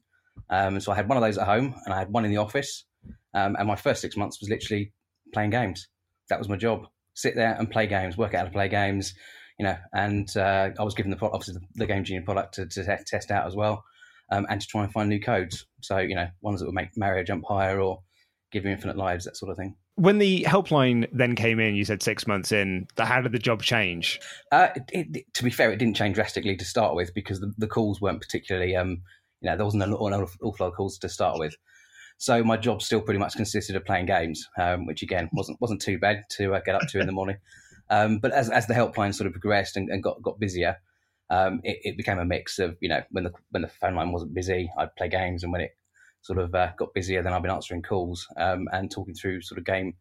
Speaker 25: Um, so I had one of those at home and I had one in the office. Um, and my first six months was literally playing games. That was my job. Sit there and play games, work out how to play games, you know. And uh, I was given the obviously the, the Game Genie product to, to test out as well, um, and to try and find new codes. So you know, ones that would make Mario jump higher or give you infinite lives, that sort of thing.
Speaker 1: When the helpline then came in, you said six months in. How did the job change?
Speaker 25: Uh, it, it, to be fair, it didn't change drastically to start with because the, the calls weren't particularly, um, you know, there wasn't an awful, lot of calls to start with. So my job still pretty much consisted of playing games, um, which again wasn't wasn't too bad to uh, get up to in the morning. [LAUGHS] Um, but as as the helpline sort of progressed and, and got got busier, um, it, it, became a mix of you know when the when the phone line wasn't busy, I'd play games, and when it sort of uh, got busier, then I've been answering calls um, and talking through sort of game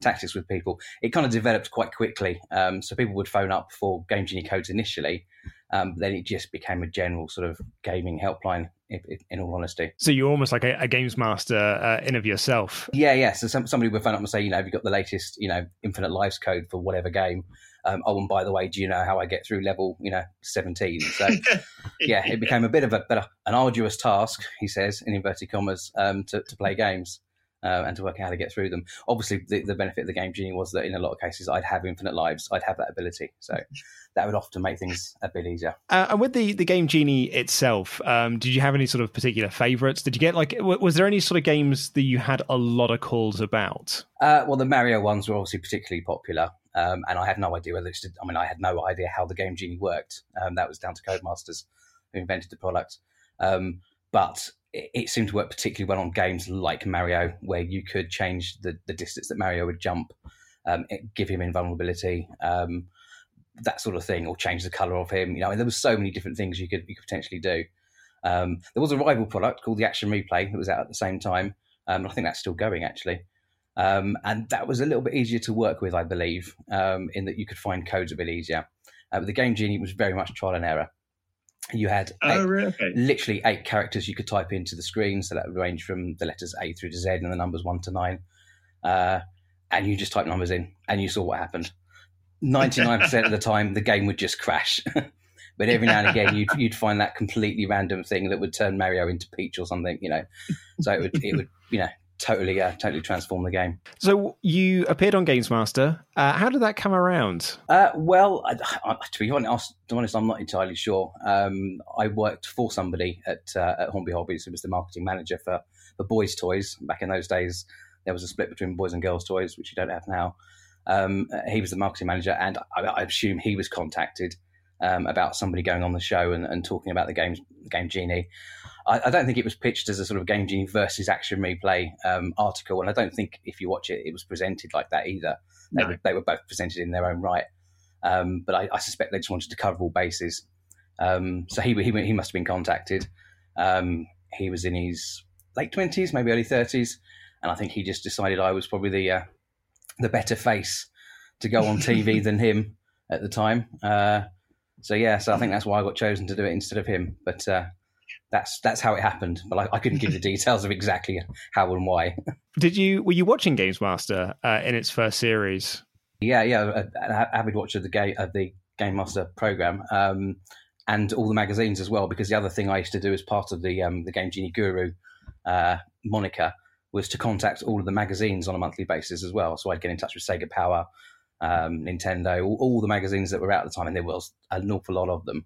Speaker 25: tactics with people. It kind of developed quite quickly. Um, so people would phone up for Game Genie codes initially, um, then it just became a general sort of gaming helpline. If, if, in all honesty,
Speaker 1: so you're almost like a, a games master uh, in of yourself.
Speaker 25: Yeah, yeah. So some, somebody would phone up and say, you know, have you got the latest, you know, Infinite Lives code for whatever game? Um, oh, and by the way, do you know how I get through level, you know, 17? So, [LAUGHS] yeah, it became a bit of a, of an arduous task, he says, in inverted commas, um, to, to play games. Uh, and to work out how to get through them. Obviously, the, the, benefit of the game genie was that in a lot of cases, I'd have infinite lives. I'd have that ability, so [LAUGHS] that would often make things a bit easier.
Speaker 1: Uh, and with the the game genie itself, um, did you have any sort of particular favourites? Did you get like, was there any sort of games that you had a lot of calls about?
Speaker 25: Uh, well, the Mario ones were obviously particularly popular. Um, and I had no idea whether it's. I mean, I had no idea how the game genie worked. Um, that was down to Codemasters who invented the product. Um, but it, it, seemed to work particularly well on games like Mario, where you could change the, the distance that Mario would jump, um, give him invulnerability, um, that sort of thing, or change the color of him. You know, there was so many different things you could you could potentially do. Um, there was a rival product called the Action Replay that was out at the same time. I think that's still going actually. Um, and that was a little bit easier to work with, I believe, um, in that you could find codes a bit easier. Uh, but the Game Genie was very much trial and error. You had
Speaker 26: Oh,
Speaker 25: eight-
Speaker 26: really?
Speaker 25: Literally eight characters you could type into the screen, so that would range from the letters A through to Z and the numbers one to nine. Uh, and you just type numbers in, and you saw what happened. Ninety-nine percent of the time, the game would just crash. [LAUGHS] but every now and again, you'd, you'd find that completely random thing that would turn Mario into Peach or something, you know. So it would, it would, you know, totally, uh, totally transform the game.
Speaker 1: So you appeared on Games Master. Uh, how did that come around?
Speaker 25: Uh, well, I, I, to be honest, to be honest, I'm not entirely sure. Um, I worked for somebody at uh, at Hornby Hobbies, who was the marketing manager for the boys' toys. Back in those days, there was a split between boys and girls' toys, which you don't have now. Um, he was the marketing manager, and I, I assume he was contacted um, about somebody going on the show and, and talking about the game game genie. I, I don't think it was pitched as a sort of game genie versus action replay um, article, and I don't think if you watch it, it was presented like that either. They,
Speaker 26: No.
Speaker 25: were, they were both presented in their own right, um, but I, I suspect they just wanted to cover all bases. Um, so he, he he must have been contacted. Um, he was in his late twenties, maybe early thirties, and I think he just decided I was probably the uh, the better face to go on TV [LAUGHS] than him at the time. Uh, so yeah, so I think that's why I got chosen to do it instead of him. But uh, that's that's how it happened. But I, I couldn't give the [LAUGHS] details of exactly how and why.
Speaker 1: Did you were you watching Games Master uh, in its first series?
Speaker 25: Yeah, yeah, an avid watcher of the game of the Game Master program, um, and all the magazines as well. Because the other thing I used to do as part of the um, the Game Genie Guru uh, moniker was to contact all of the magazines on a monthly basis as well. So I'd get in touch with Sega Power, um, Nintendo, all, all the magazines that were out at the time, and there was an awful lot of them.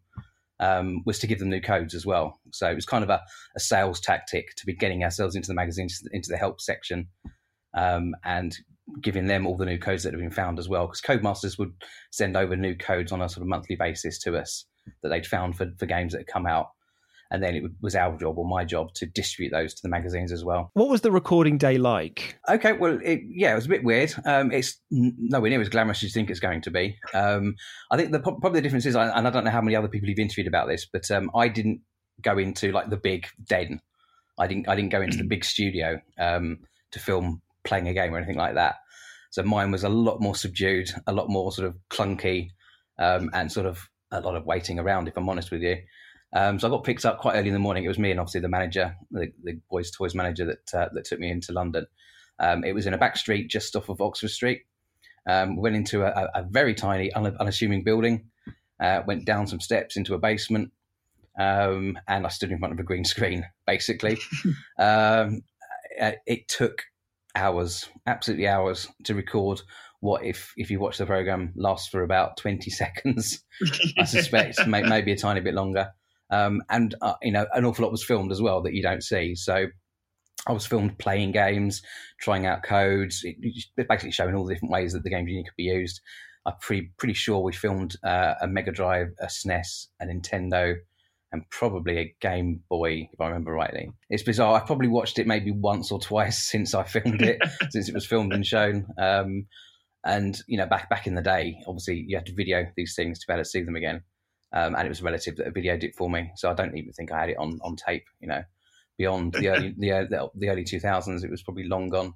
Speaker 25: Um, was to give them new codes as well. So it was kind of a, a sales tactic to be getting ourselves into the magazines, into the help section, um, and giving them all the new codes that have been found as well. Because Codemasters would send over new codes on a sort of monthly basis to us that they'd found for, for games that had come out. And then it was our job or my job to distribute those to the magazines as well.
Speaker 1: What was the recording day like?
Speaker 25: Okay, well, it, yeah, it was a bit weird. Um, it's nowhere near as glamorous as you think it's going to be. Um, I think the probably the difference is, and I don't know how many other people you've interviewed about this, but um, I didn't go into like the big den. I didn't. I didn't go into the big studio um, to film playing a game or anything like that. So mine was a lot more subdued, a lot more sort of clunky, um, and sort of a lot of waiting around. If I'm honest with you. Um, so I got picked up quite early in the morning. It was me and obviously the manager, the, the boys' toys manager that uh, that took me into London. Um, it was in a back street just off of Oxford Street. Um, we went into a, a- very tiny, un- unassuming building. Uh, went down some steps into a basement, um, and I stood in front of a green screen. Basically, [LAUGHS] um, uh, it took hours, absolutely hours, to record what if if you watch the program lasts for about twenty [LAUGHS] seconds. I suspect may, maybe a tiny bit longer. Um, and uh, you know, an awful lot was filmed as well that you don't see. So I was filmed playing games, trying out codes, basically showing all the different ways that the game genie could be used. I'm pretty pretty sure we filmed uh, a Mega Drive, a SNES, a Nintendo, and probably a Game Boy, if I remember rightly. It's bizarre. I've probably watched it maybe once or twice [LAUGHS] since I filmed it, [LAUGHS] since it was filmed and shown. Um, and you know, back back in the day, obviously you had to video these things to be able to see them again. Um, and it was a relative that videoed it for me, so I don't even think I had it on, on tape. You know, beyond the early [LAUGHS] the, the early two thousands, it was probably long gone.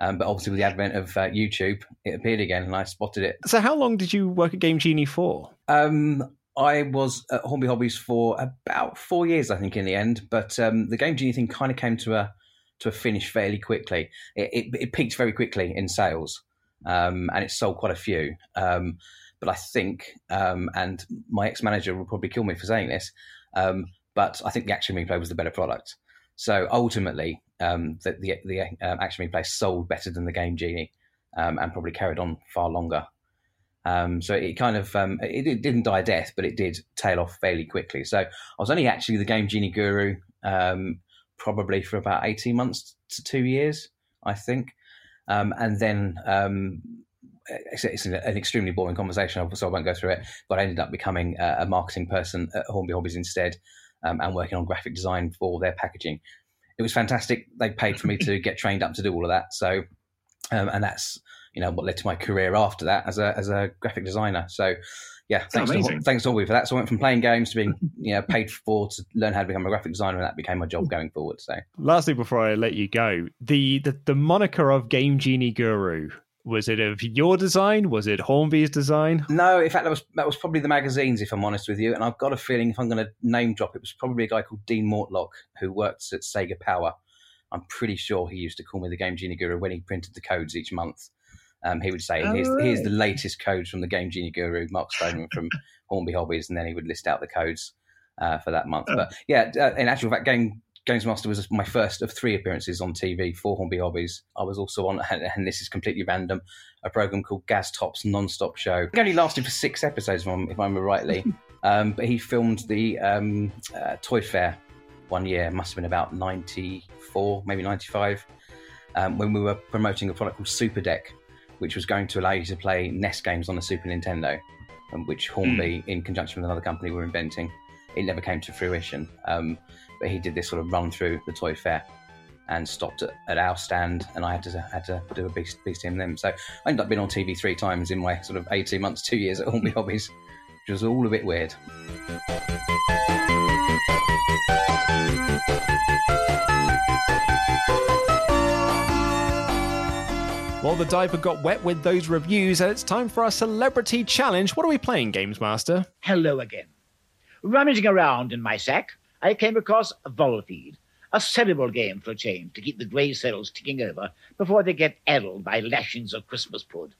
Speaker 25: Um, but obviously, with the advent of uh, YouTube, it appeared again, and I spotted it.
Speaker 1: So how long did you work at Game Genie for?
Speaker 25: Um, I was at Hornby Hobbies for about four years, I think, in the end. But um, the Game Genie thing kind of came to a to a finish fairly quickly. It, it, it peaked very quickly in sales, um, and it sold quite a few. Um, but I think, um, and my ex manager will probably kill me for saying this, um, but I think the Action Replay was the better product. So ultimately, um, the the, the um, Action Replay sold better than the Game Genie, um, and probably carried on far longer. Um, so it kind of it, it didn't die a death, but it did tail off fairly quickly. So I was only actually the Game Genie guru probably for about eighteen months to two years, I think, and then it's, it's an, an extremely boring conversation, so I won't go through it. But I ended up becoming a, a marketing person at Hornby Hobbies instead, um, and working on graphic design for their packaging. It was fantastic. They paid for me to get trained up to do all of that. So, um, and that's you know what led to my career after that as a as a graphic designer. So, yeah, thanks, to, thanks to Hornby for that. So I went from playing games to being [LAUGHS] you know paid for to learn how to become a graphic designer, and that became my job going forward. So
Speaker 1: Lastly, before I let you go, the, the the moniker of Game Genie Guru was it of your design? Was it Hornby's design?
Speaker 25: No, in fact, that was that was probably the magazines, if I'm honest with you. And I've got a feeling, if I'm going to name drop, it was probably a guy called Dean Mortlock who works at Sega Power. I'm pretty sure he used to call me the Game Genie Guru when he printed the codes each month. Um, he would say,
Speaker 1: Oh,
Speaker 25: here's, here's the latest codes from the Game Genie Guru, Mark Stoneham from [LAUGHS] Hornby Hobbies, and then he would list out the codes uh, for that month.
Speaker 1: Oh.
Speaker 25: But yeah, uh, in actual fact, Game Games Master was my first of three appearances on TV for Hornby Hobbies. I was also on, [LAUGHS] and this is completely random, a program called Gaz Top's Non-Stop Show. It only lasted for six episodes, if I'm, if I remember rightly. [LAUGHS] um, but he filmed the um, uh, Toy Fair one year, must have been about 94, maybe 95, um, when we were promoting a product called Super Deck, which was going to allow you to play NES games on the Super Nintendo, which Hornby, in conjunction with another company, were inventing. It never came to fruition, um, but he did this sort of run through the toy fair and stopped at, at our stand, and I had to had to do a beast beast him them. So I ended up being on TV three times in my sort of eighteen months, two years at Hornby Hobbies, which was all a bit weird.
Speaker 1: Well, the diaper got wet with those reviews, and it's time for our celebrity challenge. What are we playing, Games Master?
Speaker 14: Hello again. Rummaging around in my sack, I came across Volfied, a cerebral game for a change to keep the grey cells ticking over before they get addled by lashings of Christmas pud.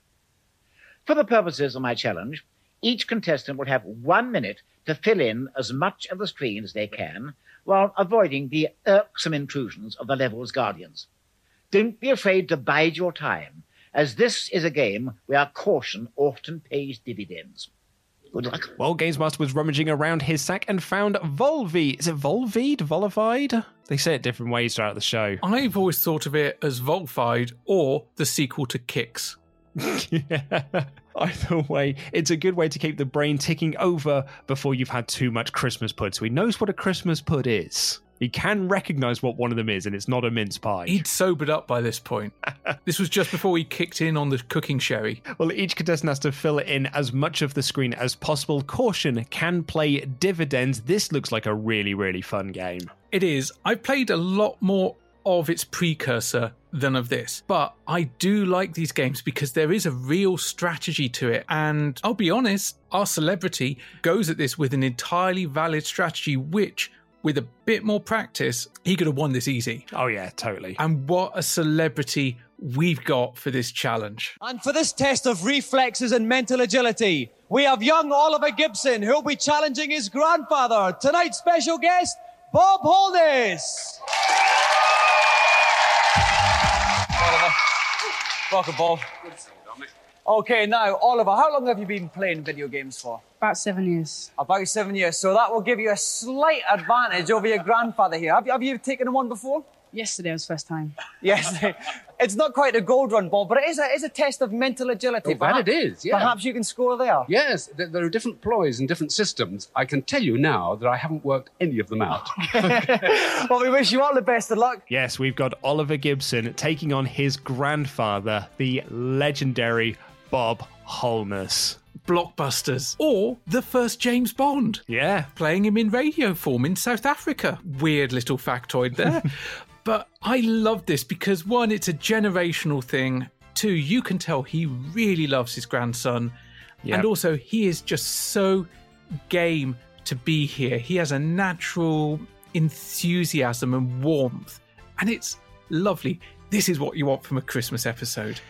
Speaker 14: For the purposes of my challenge, each contestant will have one minute to fill in as much of the screen as they can while avoiding the irksome intrusions of the level's guardians. Don't be afraid to bide your time, as this is a game where caution often pays dividends. Good luck.
Speaker 1: Well, Games Master was rummaging around his sack and found Volvi. Is it Volvide? Volivide? They say it different ways throughout the show.
Speaker 2: I've always thought of it as Volfied or the sequel to Qix. [LAUGHS]
Speaker 1: Either way, it's a good way to keep the brain ticking over before you've had too much Christmas pud. So he knows what a Christmas pud is. He can recognize what one of them is, and it's not a mince pie.
Speaker 2: He'd sobered up by this point. [LAUGHS] this was just before he kicked in on the cooking sherry.
Speaker 1: Well, each contestant has to fill in as much of the screen as possible. Caution can play dividends. This looks like a really, really fun game.
Speaker 2: It is. I've played a lot more of its precursor than of this, but I do like these games because there is a real strategy to it. And I'll be honest, our celebrity goes at this with an entirely valid strategy, which with a bit more practice, he could have won this easy.
Speaker 1: Oh, yeah, totally.
Speaker 2: And what a celebrity we've got for this challenge.
Speaker 13: And for this test of reflexes and mental agility, we have young Oliver Gibson, who'll be challenging his grandfather. Tonight's special guest, Bob Holness. Oliver. Welcome, Bob. Okay, now, Oliver, how long have you been playing video games for?
Speaker 26: About seven years.
Speaker 13: About seven years. So that will give you a slight advantage over your grandfather here. Have you, have you taken one before?
Speaker 26: Yesterday was first time. [LAUGHS]
Speaker 13: Yes. it's not quite a gold run, Bob, but it is a, it is a test of mental agility.
Speaker 27: Oh, that it is, yeah.
Speaker 13: Perhaps you can score there.
Speaker 27: Yes, there are different ploys and different systems. I can tell you now that I haven't worked any of them out. [LAUGHS]
Speaker 13: well, we wish you all the best of luck.
Speaker 1: Yes, we've got Oliver Gibson taking on his grandfather, the legendary Bob Holness.
Speaker 2: Blockbusters or the first James Bond.
Speaker 1: Yeah.
Speaker 2: Playing him in radio form in South Africa. Weird little factoid there. [LAUGHS] but I love this because one, it's a generational thing. Two, you can tell he really loves his grandson.
Speaker 1: Yep.
Speaker 2: And also, he is just so game to be here. He has a natural enthusiasm and warmth. And it's lovely. This is what you want from a Christmas episode.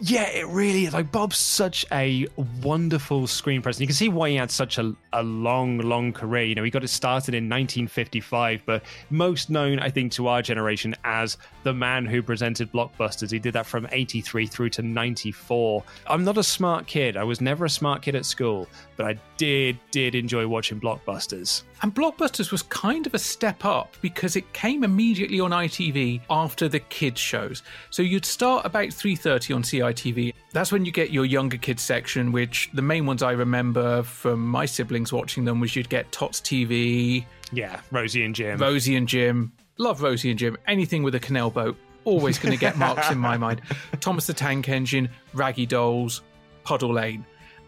Speaker 1: Yeah, it really is. Like Bob's such a wonderful screen presence. You can see why he had such a, a long, long career. You know, he got it started in 1955, but most known, I think, to our generation as the man who presented blockbusters. He did that from 83 through to 94. I'm not a smart kid. I was never a smart kid at school, but I did, did enjoy watching blockbusters.
Speaker 2: And Blockbusters was kind of a step up because it came immediately on ITV after the kids shows. So you'd start about 3:30 on CITV. That's when you get your younger kids section, which the main ones I remember from my siblings watching them was you'd get Tots TV,
Speaker 1: Yeah, Rosie and Jim.
Speaker 2: Rosie and Jim. Love Rosie and Jim. Anything with a canal boat, always going to get marks in my mind. [LAUGHS] Thomas the Tank Engine, Raggy Dolls, Puddle Lane.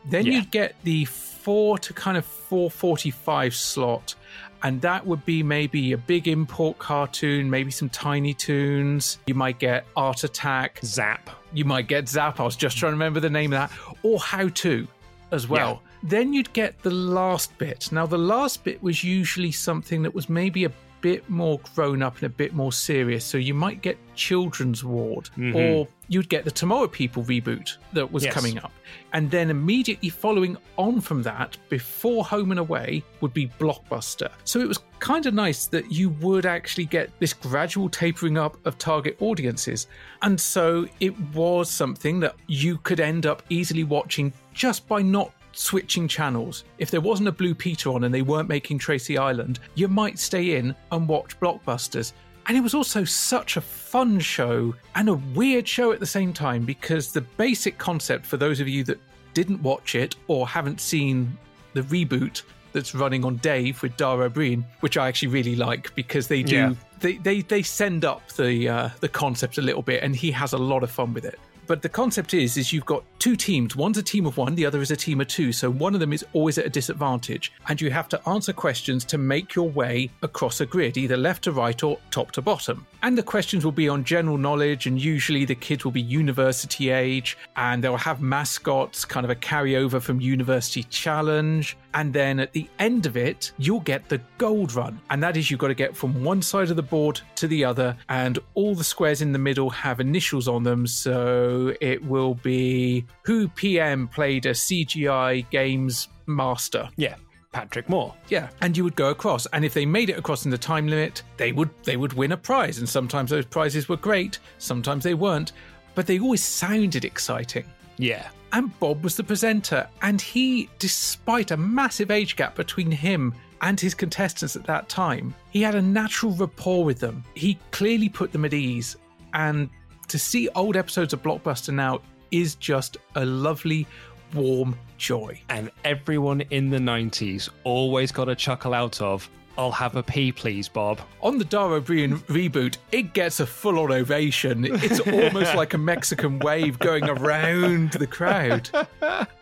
Speaker 2: Then
Speaker 1: Yeah.
Speaker 2: you'd get the four to kind of four forty-five slot, and that would be maybe a big import cartoon, maybe some Tiny Toons. You might get Art Attack,
Speaker 1: Zap.
Speaker 2: You might get Zap. I was just trying to remember the name of that, or How To as well. Then you'd get the last bit. Now, the last bit was usually something that was maybe a bit more grown up and a bit more serious. So you might get Children's Ward,
Speaker 1: Mhm.
Speaker 2: or you'd get the Tomorrow People reboot that was
Speaker 1: Yes.
Speaker 2: coming up. And then immediately following on from that, before Home and Away, would be Blockbuster. So it was kind of nice that you would actually get this gradual tapering up of target audiences. And so it was something that you could end up easily watching just by not switching channels. If there wasn't a Blue Peter on and they weren't making Tracy Island, you might stay in and watch blockbusters. And it was also such a fun show and a weird show at the same time because the basic concept for those of you that didn't watch it or haven't seen the reboot that's running on Dave with Dara Ó Briain, which I actually really like because they do
Speaker 1: Yeah.
Speaker 2: they, they they send up the uh, the concept a little bit and he has a lot of fun with it. But the concept is is you've got two teams. One's a team of one, the other is a team of two. So one of them is always at a disadvantage, and you have to answer questions to make your way across a grid, either left to right or top to bottom. And the questions will be on general knowledge, and usually the kids will be university age, and they'll have mascots, kind of a carryover from University Challenge. And then at the end of it, you'll get the gold run. And that is you've got to get from one side of the board to the other, and all the squares in the middle have initials on them. So it will be who PM played a CGI games master.
Speaker 1: Yeah. Patrick Moore.
Speaker 2: Yeah, and you would go across, and if they made it across in the time limit, they would they would win a prize. And sometimes those prizes were great, sometimes they weren't, but they always sounded exciting.
Speaker 1: Yeah.
Speaker 2: And Bob was the presenter, and he, despite a massive age gap between him and his contestants at that time, he had a natural rapport with them. He clearly put them at ease, and to see old episodes of Blockbuster now is just a lovely, warm joy.
Speaker 1: And everyone in the 90s always got a chuckle out of, I'll have a pee, please, Bob.
Speaker 2: On the Dara Ó Briain reboot, it gets a full on ovation. It's [LAUGHS] almost like a Mexican wave going around the crowd.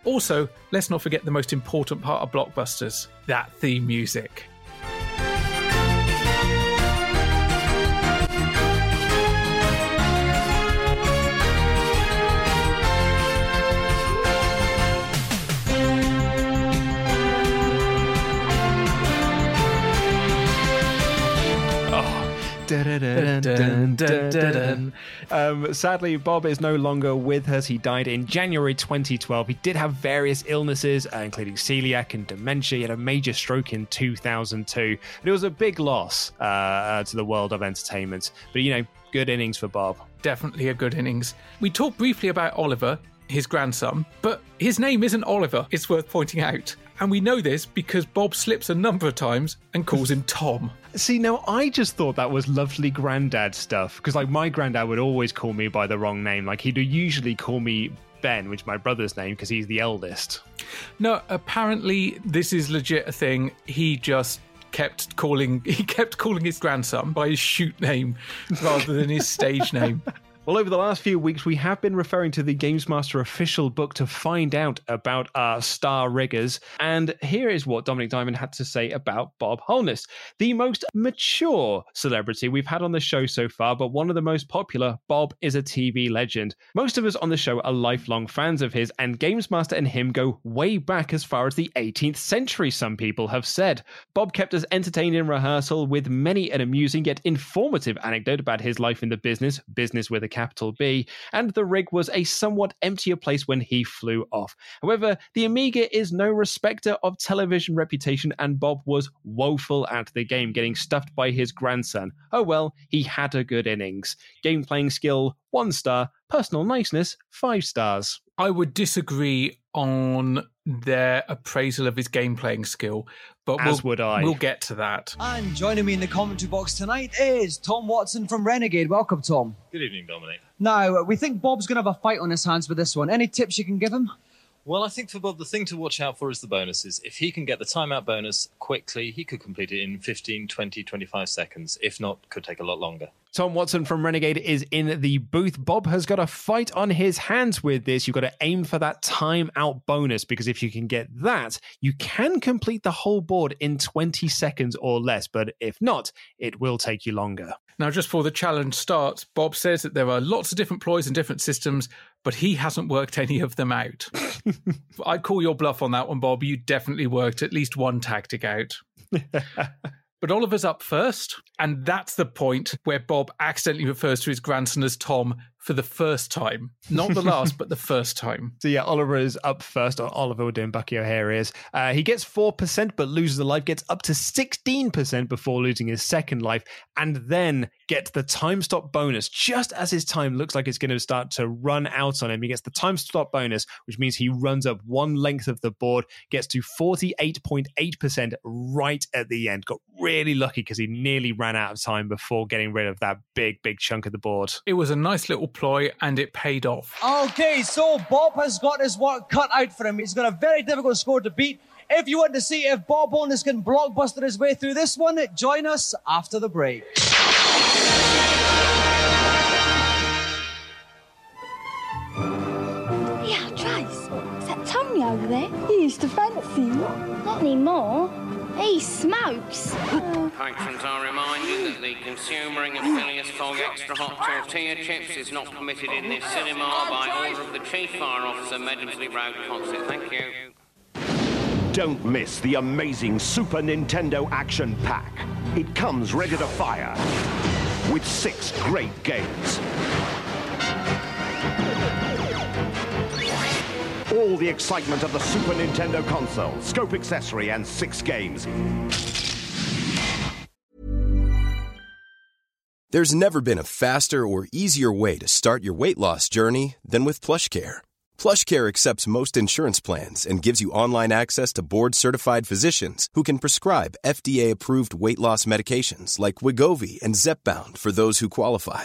Speaker 2: Also, let's not forget the most important part of blockbusters that theme music.
Speaker 1: Um, sadly, Bob is no longer with us. He died in January 2012. He did have various illnesses, uh, including celiac and dementia. He had a major stroke in 2002. But it was a big loss uh, uh, to the world of entertainment. But, you know, good innings for Bob.
Speaker 2: Definitely a good innings. We talked briefly about Oliver, his grandson, but his name isn't Oliver, it's worth pointing out. And we know this because Bob slips a number of times and calls him Tom.
Speaker 1: See, now I just thought that was lovely granddad stuff because, like, my granddad would always call me by the wrong name. Like, he'd usually call me Ben, which is my brother's name because he's the eldest.
Speaker 2: No, apparently this is legit a thing. He just kept calling [LAUGHS] he kept calling his grandson by his shoot name rather than his stage name.
Speaker 1: Well, over the last few weeks, we have been referring to the Games Master official book to find out about our star riggers. And here is what Dominik Diamond had to say about Bob Holness, the most mature celebrity we've had on the show so far, but one of the most popular. Bob is a TV legend. Most of us on the show are lifelong fans of his, and Games Master and him go way back as far as the 18th century, some people have said. Bob kept us entertained in rehearsal with many an amusing yet informative anecdote about his life in the business, business with a capital B, and the rig was a somewhat emptier place when he flew off. However, the Amiga is no respecter of television reputation, and Bob was woeful at the game, getting stuffed by his grandson. Oh well, he had a good innings. Game playing skill, one star. Personal niceness, five stars.
Speaker 2: I would disagree on their appraisal of his game playing skill, but
Speaker 1: As
Speaker 2: we'll,
Speaker 1: would I.
Speaker 2: We'll get to that.
Speaker 13: And joining me in the commentary box tonight is Tom Watson from Renegade. Welcome, Tom.
Speaker 28: Good evening, Dominik.
Speaker 13: Now, we think Bob's going to have a fight on his hands with this one. Any tips you can give him?
Speaker 28: Well, I think for Bob, the thing to watch out for is the bonuses. If he can get the timeout bonus quickly, he could complete it in 15, 20, 25 seconds. If not, could take a lot longer.
Speaker 1: Tom Watson from Renegade is in the booth. Bob has got a fight on his hands with this. You've got to aim for that timeout bonus because if you can get that, you can complete the whole board in 20 seconds or less. But if not, it will take you longer.
Speaker 2: Now, just before the challenge starts, Bob says that there are lots of different ploys and different systems, but he hasn't worked any of them out. [LAUGHS] I'd call your bluff on that one, Bob. You definitely worked at least one tactic out. [LAUGHS] But Oliver's up first, and that's the point where Bob accidentally refers to his grandson as Tom for the first time. Not the last, but the first time. [LAUGHS]
Speaker 1: So yeah, Oliver is up first. Oliver, we're doing Bucky O'Hare is. Uh, he gets 4%, but loses a life, gets up to 16% before losing his second life, and then gets the time stop bonus just as his time looks like it's going to start to run out on him. He gets the time stop bonus, which means he runs up one length of the board, gets to 48.8% right at the end. Got really lucky because he nearly ran out of time before getting rid of that big, big chunk of the board.
Speaker 2: It was a nice little ploy, and it paid off.
Speaker 13: Okay, so Bob has got his work cut out for him. He's got a very difficult score to beat. If you want to see if Bob Holness can blockbuster his way through this one, join us after the break.
Speaker 29: Yeah, Trace. Is that Tony over there? He used to fancy you. Not anymore. He smokes.
Speaker 21: Patrons are reminded that the consuming of Phileas Fogg extra hot tortilla chips is not permitted in this cinema by order of the Chief Fire Officer, Medomsley Road Consett. Thank you.
Speaker 30: Don't miss the amazing Super Nintendo Action Pack. It comes ready to fire with six great games. All the excitement of the Super Nintendo console, scope accessory, and six games.
Speaker 31: There's never been a faster or easier way to start your weight loss journey than with PlushCare. PlushCare accepts most insurance plans and gives you online access to board-certified physicians who can prescribe FDA-approved weight loss medications like Wegovy and Zepbound for those who qualify.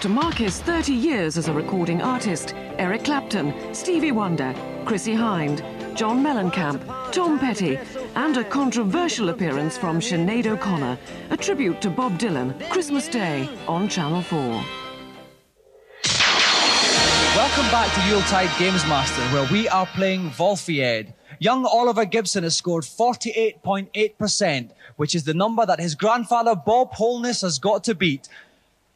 Speaker 32: To mark his 30 years as a recording artist, Eric Clapton, Stevie Wonder, Chrissie Hynde, John Mellencamp, Tom Petty, and a controversial appearance from Sinead O'Connor, a tribute to Bob Dylan, Christmas Day on Channel 4.
Speaker 13: Welcome back to Yuletide Games Master, where we are playing Volfied. Young Oliver Gibson has scored 48.8%, which is the number that his grandfather Bob Holness has got to beat.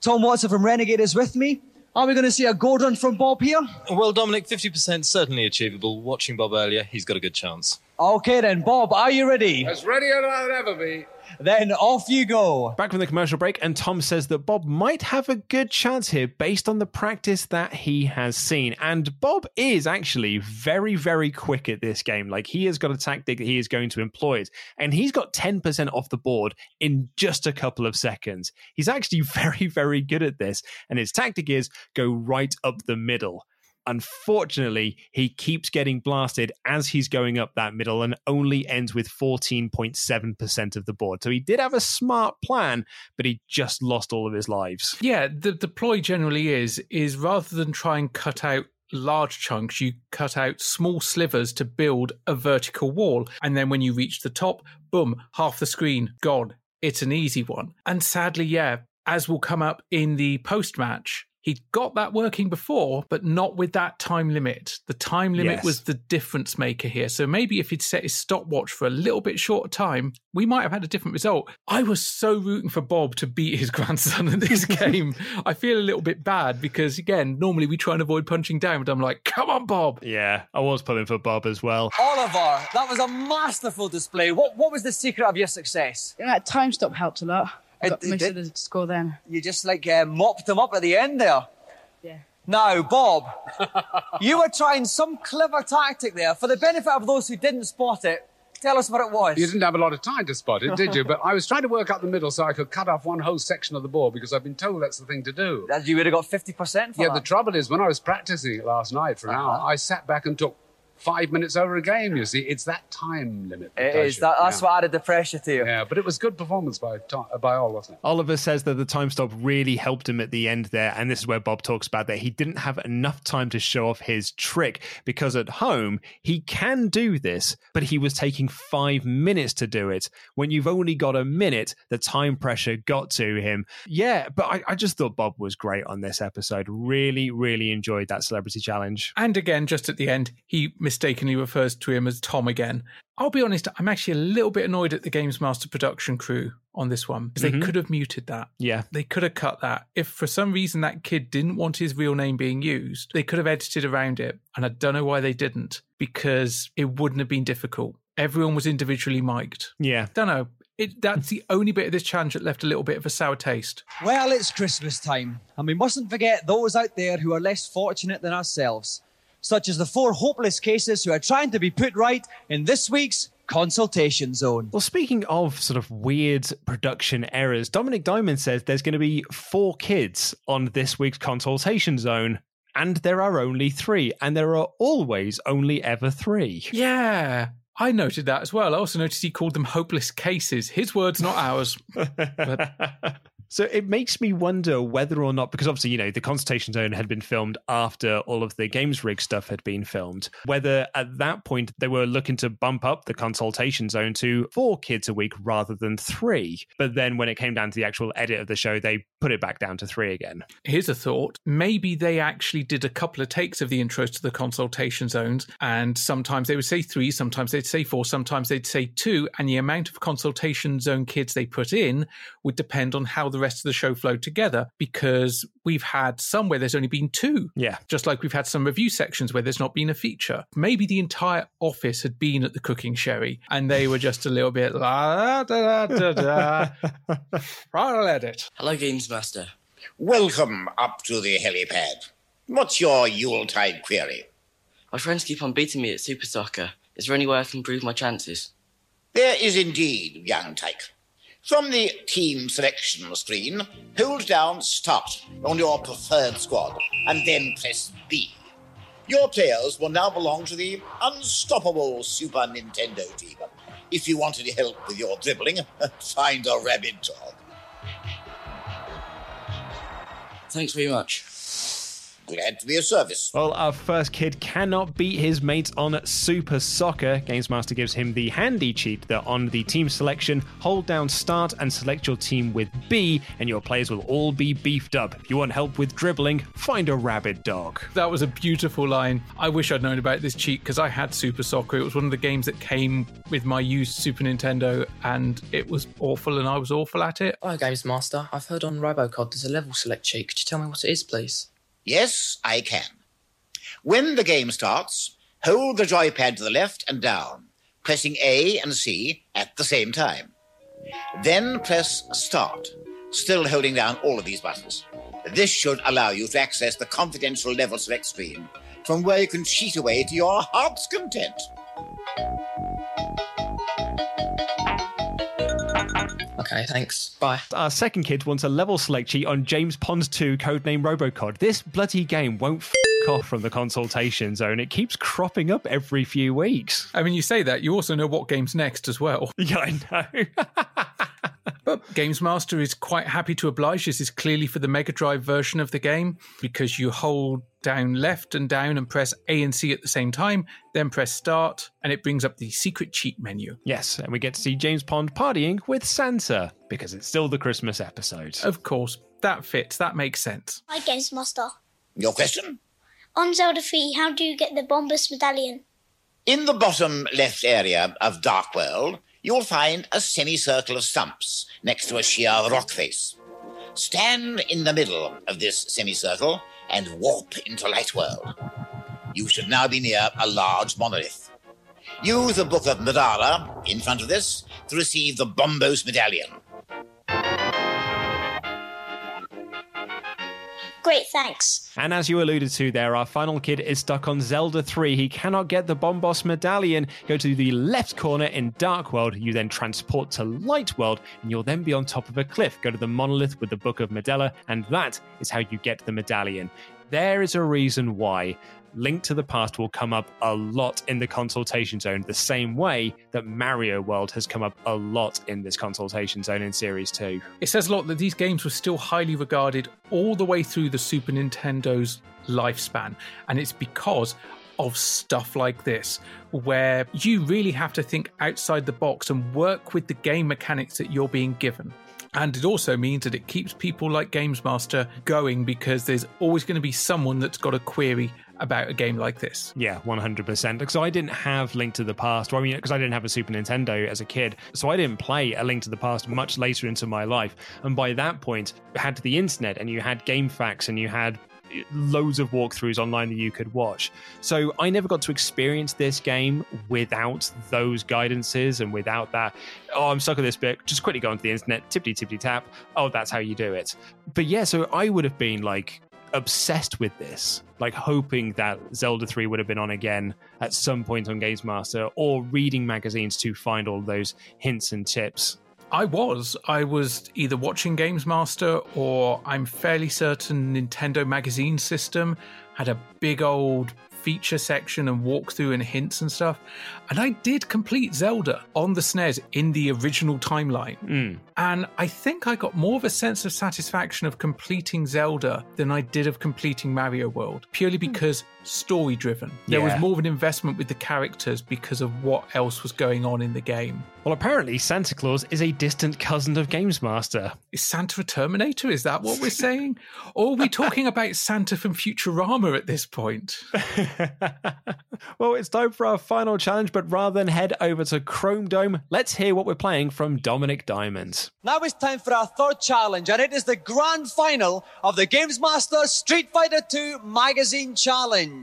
Speaker 13: Tom Watson from Renegade is with me. Are we going to see a Gordon from Bob here?
Speaker 28: Well, Dominik, 50% certainly achievable. Watching Bob earlier, he's got a good chance.
Speaker 13: Okay then, Bob, are you ready?
Speaker 27: As ready as I'll ever be.
Speaker 13: Then off you go.
Speaker 1: Back from the commercial break, and Tom says that Bob might have a good chance here based on the practice that he has seen. And Bob is actually very, very quick at this game. Like he has got a tactic that he is going to employ it, and he's got 10% off the board in just a couple of seconds. He's actually [LAUGHS] very, very good at this, and his tactic is go right up the middle. Unfortunately, he keeps getting blasted as he's going up that middle and only ends with 14.7% of the board. So he did have a smart plan, but he just lost all of his lives.
Speaker 2: Yeah, the, the ploy generally is is rather than try and cut out large chunks, you cut out small slivers to build a vertical wall. And then when you reach the top, boom, half the screen gone. It's an easy one. And sadly, yeah, as will come up in the post match, he got that working before, but not with that time limit. The time limit
Speaker 1: Yes.
Speaker 2: was the difference maker here. So maybe if he'd set his stopwatch for a little bit shorter time, we might have had a different result. I was so rooting for Bob to beat his [LAUGHS] grandson in this [LAUGHS] game. I feel a little bit bad because, again, normally we try and avoid punching down, but I'm like, come on, Bob.
Speaker 1: Yeah, I was pulling for Bob as well.
Speaker 13: Oliver, that was a masterful display. What what was the secret of your success?
Speaker 26: That time stop helped a lot. I
Speaker 13: It-
Speaker 26: got
Speaker 13: it
Speaker 26: most
Speaker 13: did.
Speaker 26: of the score then.
Speaker 13: You just like uh, mopped them up at the end there.
Speaker 26: Yeah.
Speaker 13: Now, Bob, [LAUGHS] you were trying some clever tactic there. For the benefit of those who didn't spot it, tell us what it was.
Speaker 27: You didn't have a lot of time to spot it, did you? [LAUGHS] But I was trying to work up the middle so I could cut off one whole section of the board because I've been told that's the thing to do.
Speaker 13: That you would have got 50% for
Speaker 27: Yeah,
Speaker 13: that.
Speaker 27: the trouble is, when I was practicing it last night for an hour, I sat back and took five minutes over a game, you see. It's that time limit.
Speaker 13: It
Speaker 27: does
Speaker 13: That, that's
Speaker 27: Yeah.
Speaker 13: what added the pressure to you.
Speaker 27: Yeah, but it was good performance by, uh, by all, wasn't it?
Speaker 1: Oliver says that the time stop really helped him at the end there. And this is where Bob talks about that he didn't have enough time to show off his trick because at home he can do this, but he was taking five minutes to do it. When you've only got a minute, the time pressure got to him. Yeah, but I, I just thought Bob was great on this episode. Really, really enjoyed that celebrity challenge.
Speaker 2: And again, just at the end, he mistakenly refers to him as Tom again. I'll be honest, I'm actually a little bit annoyed at the Games Master production crew on this one because
Speaker 1: Mhm.
Speaker 2: they could have muted that.
Speaker 1: Yeah.
Speaker 2: They could have cut that. If for some reason that kid didn't want his real name being used, they could have edited around it. And I don't know why they didn't because it wouldn't have been difficult. Everyone was individually mic'd.
Speaker 1: Yeah.
Speaker 2: Don't know. It, that's the only bit of this challenge that left a little bit of a sour taste.
Speaker 13: Well, it's Christmas time, and we mustn't forget those out there who are less fortunate than ourselves, such as the four hopeless cases who are trying to be put right in this week's consultation zone.
Speaker 1: Well, speaking of sort of weird production errors, Dominik Diamond says there's going to be four kids on this week's consultation zone, and there are only three, and there are always only ever three.
Speaker 2: Yeah. I noted that as well. I also noticed he called them hopeless cases. His words, not ours. [LAUGHS]
Speaker 1: So it makes me wonder whether or not, because obviously, you know, the consultation zone had been filmed after all of the games rig stuff had been filmed, whether at that point they were looking to bump up the consultation zone to four kids a week rather than three. But then when it came down to the actual edit of the show, they put it back down to three again.
Speaker 2: Here's a thought. Maybe they actually did a couple of takes of the intros to the consultation zones, and sometimes they would say three, sometimes they'd say four, sometimes they'd say two, and the amount of consultation zone kids they put in would depend on how the rest of the show flowed together because we've had some where there's only been two.
Speaker 1: Yeah.
Speaker 2: Just like we've had some review sections where there's not been a feature. Maybe the entire office had been at the cooking sherry and they were just a little bit la da da da da. I'll [LAUGHS] edit.
Speaker 33: Hello, Games Master.
Speaker 34: Welcome up to the helipad. What's your Yuletide query?
Speaker 33: My friends keep on beating me at Super Soccer. Is there any way I can improve my chances?
Speaker 34: There is indeed, young tyke. From the team selection screen, hold down Start on your preferred squad, and then press B. Your players will now belong to the unstoppable Super Nintendo team. If you want any help with your dribbling, [LAUGHS] find a rabid dog.
Speaker 33: Thanks very much.
Speaker 34: Glad to be of service.
Speaker 1: Well, our first kid cannot beat his mates on Super Soccer. Games Master gives him the handy cheat that on the team selection, hold down start and select your team with B, and your players will all be beefed up. If you want help with dribbling, find a rabid dog.
Speaker 2: That was a beautiful line. I wish I'd known about this cheat because I had Super Soccer. It was one of the games that came with my used Super Nintendo, and it was awful, and I was awful at it.
Speaker 33: Hi, Games Master. I've heard on Robocod there's a level select cheat. Could you tell me what it is, please?
Speaker 34: Yes, I can. When the game starts, hold the joypad to the left and down, pressing A and C at the same time. Then press Start, still holding down all of these buttons. This should allow you to access the confidential levels select screen, from where you can cheat away to your heart's content.
Speaker 33: Okay, thanks. Bye.
Speaker 1: Our second kid wants a level select cheat on James Pond 2 codename Robocod. This bloody game won't f knockoff from the consultation zone. It keeps cropping up every few weeks.
Speaker 2: I mean, you say that, you also know what game's next as well. [LAUGHS]
Speaker 1: Yeah, I know. [LAUGHS]
Speaker 2: But Games Master is quite happy to oblige. This is clearly for the Mega Drive version of the game because you hold down left and down and press A and C at the same time, then press start, and it brings up the secret cheat menu.
Speaker 1: Yes, and we get to see James Pond partying with Santa because it's still the Christmas episode.
Speaker 2: Of course, that fits. That makes sense.
Speaker 29: Hi, Games Master.
Speaker 34: Your question?
Speaker 29: On Zelda 3, how do you get the Bombos medallion?
Speaker 34: In the bottom left area of Dark World, you'll find a semicircle of stumps next to a sheer rock face. Stand in the middle of this semicircle and warp into Light World. You should now be near a large monolith. Use the Book of Mudora in front of this to receive the Bombos medallion.
Speaker 29: Great, thanks.
Speaker 1: And as you alluded to there, our final kid is stuck on Zelda 3. He cannot get the Bombos medallion. Go to the left corner in Dark World. You then transport to Light World, and you'll then be on top of a cliff. Go to the monolith with the Book of Mudora, and that is how you get the medallion. There is a reason why Link to the Past will come up a lot in the consultation zone, the same way that Mario World has come up a lot in this consultation zone in Series 2.
Speaker 2: It says a lot that these games were still highly regarded all the way through the Super Nintendo's lifespan. And it's because of stuff like this, where you really have to think outside the box and work with the game mechanics that you're being given. And it also means that it keeps people like Games Master going because there's always going to be someone that's got a query about a game like this.
Speaker 1: Yeah, 100%. Because I didn't have Link to the Past. Well, I mean, because I didn't have a Super Nintendo as a kid. So I didn't play A Link to the Past much later into my life. And by that point, you had the internet and you had GameFAQs and you had loads of walkthroughs online that you could watch. So I never got to experience this game without those guidances and without that. Oh, I'm stuck at this bit. Just quickly go onto the internet, tippity tippity tap. Oh, that's how you do it. But yeah, so I would have been like obsessed with this, like hoping that Zelda 3 would have been on again at some point on Games Master or reading magazines to find all those hints and tips.
Speaker 2: I was. I was either watching Games Master or I'm fairly certain Nintendo Magazine System had a big old feature section and walkthrough and hints and stuff. And I did complete Zelda on the SNES in the original timeline.
Speaker 1: Mm.
Speaker 2: And I think I got more of a sense of satisfaction of completing Zelda than I did of completing Mario World, purely because story driven. There was more of an investment with the characters because of what else was going on in the game.
Speaker 1: Well, apparently, Santa Claus is a distant cousin of Games Master.
Speaker 2: Is Santa a Terminator? Is that what we're saying? [LAUGHS] or are we talking about Santa from Futurama at this point? [LAUGHS]
Speaker 1: Well, it's time for our final challenge, but rather than head over to Chrome Dome, let's hear what we're playing from Dominik Diamond.
Speaker 13: Now it's time for our third challenge, and it is the grand final of the Games Master Street Fighter II Magazine Challenge.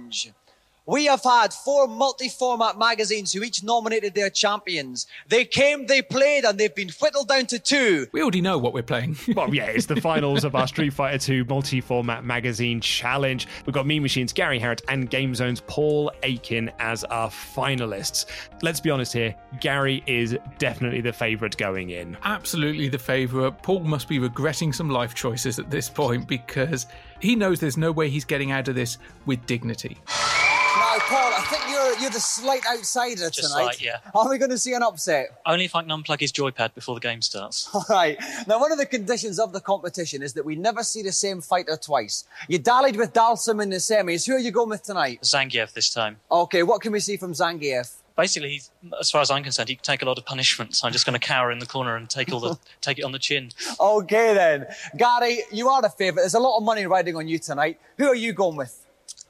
Speaker 13: We have had four multi-format magazines who each nominated their champions. They came, they played, and they've been whittled down to two.
Speaker 2: We already know what we're playing. [LAUGHS]
Speaker 1: well, yeah, it's the finals of our Street Fighter 2 multi format magazine challenge. We've got Mean Machines, Gary Harrod, and GameZone's Paul Aiken as our finalists. Let's be honest here, Gary is definitely the favourite going in.
Speaker 2: Absolutely the favourite. Paul must be regretting some life choices at this point because he knows there's no way he's getting out of this with dignity.
Speaker 13: Now, Paul, I think you're you're the slight outsider
Speaker 35: Just
Speaker 13: tonight.
Speaker 35: slight, yeah.
Speaker 13: Are we going to see an upset?
Speaker 35: Only if I can unplug his joypad before the game starts. [LAUGHS]
Speaker 13: All right. Now, one of the conditions of the competition is that we never see the same fighter twice. You dallied with Dhalsim in the semis. Who are you going with tonight?
Speaker 35: Zangief this time.
Speaker 13: Okay, what can we see from Zangief?
Speaker 35: Basically, he's, as far as I'm concerned, he can take a lot of punishments. I'm just going to cower in the corner and take all the [LAUGHS] take it on the chin.
Speaker 13: Okay, then. Gary, you are the favourite. There's a lot of money riding on you tonight. Who are you going with?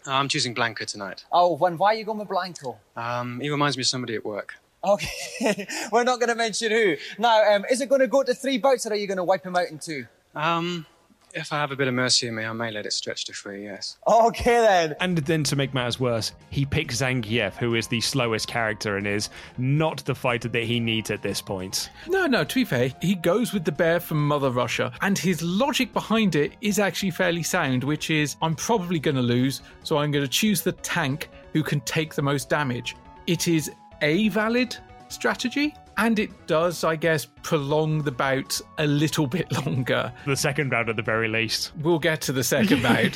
Speaker 36: I'm choosing Blanco tonight.
Speaker 13: Oh, when, why are you going with Blanco?
Speaker 36: Um, he reminds me of somebody at work.
Speaker 13: Okay, [LAUGHS] we're not going to mention who. Now, um, is it going to go to three bouts or are you going to wipe him out in two?
Speaker 36: Um, if I have a bit of mercy in me, I may let it stretch to three, yes.
Speaker 13: Okay, then.
Speaker 1: And then to make matters worse, he picks Zangief, who is the slowest character and is not the fighter that he needs at this point.
Speaker 2: No, no, to be fair, he goes with the bear from Mother Russia, and his logic behind it is actually fairly sound, which is I'm probably going to lose, so I'm going to choose the tank who can take the most damage. It is a valid strategy, and it does, I guess, prolong the bout a little bit [LAUGHS] longer.
Speaker 1: The second round at the very least.
Speaker 2: We'll get to the second [LAUGHS] bout.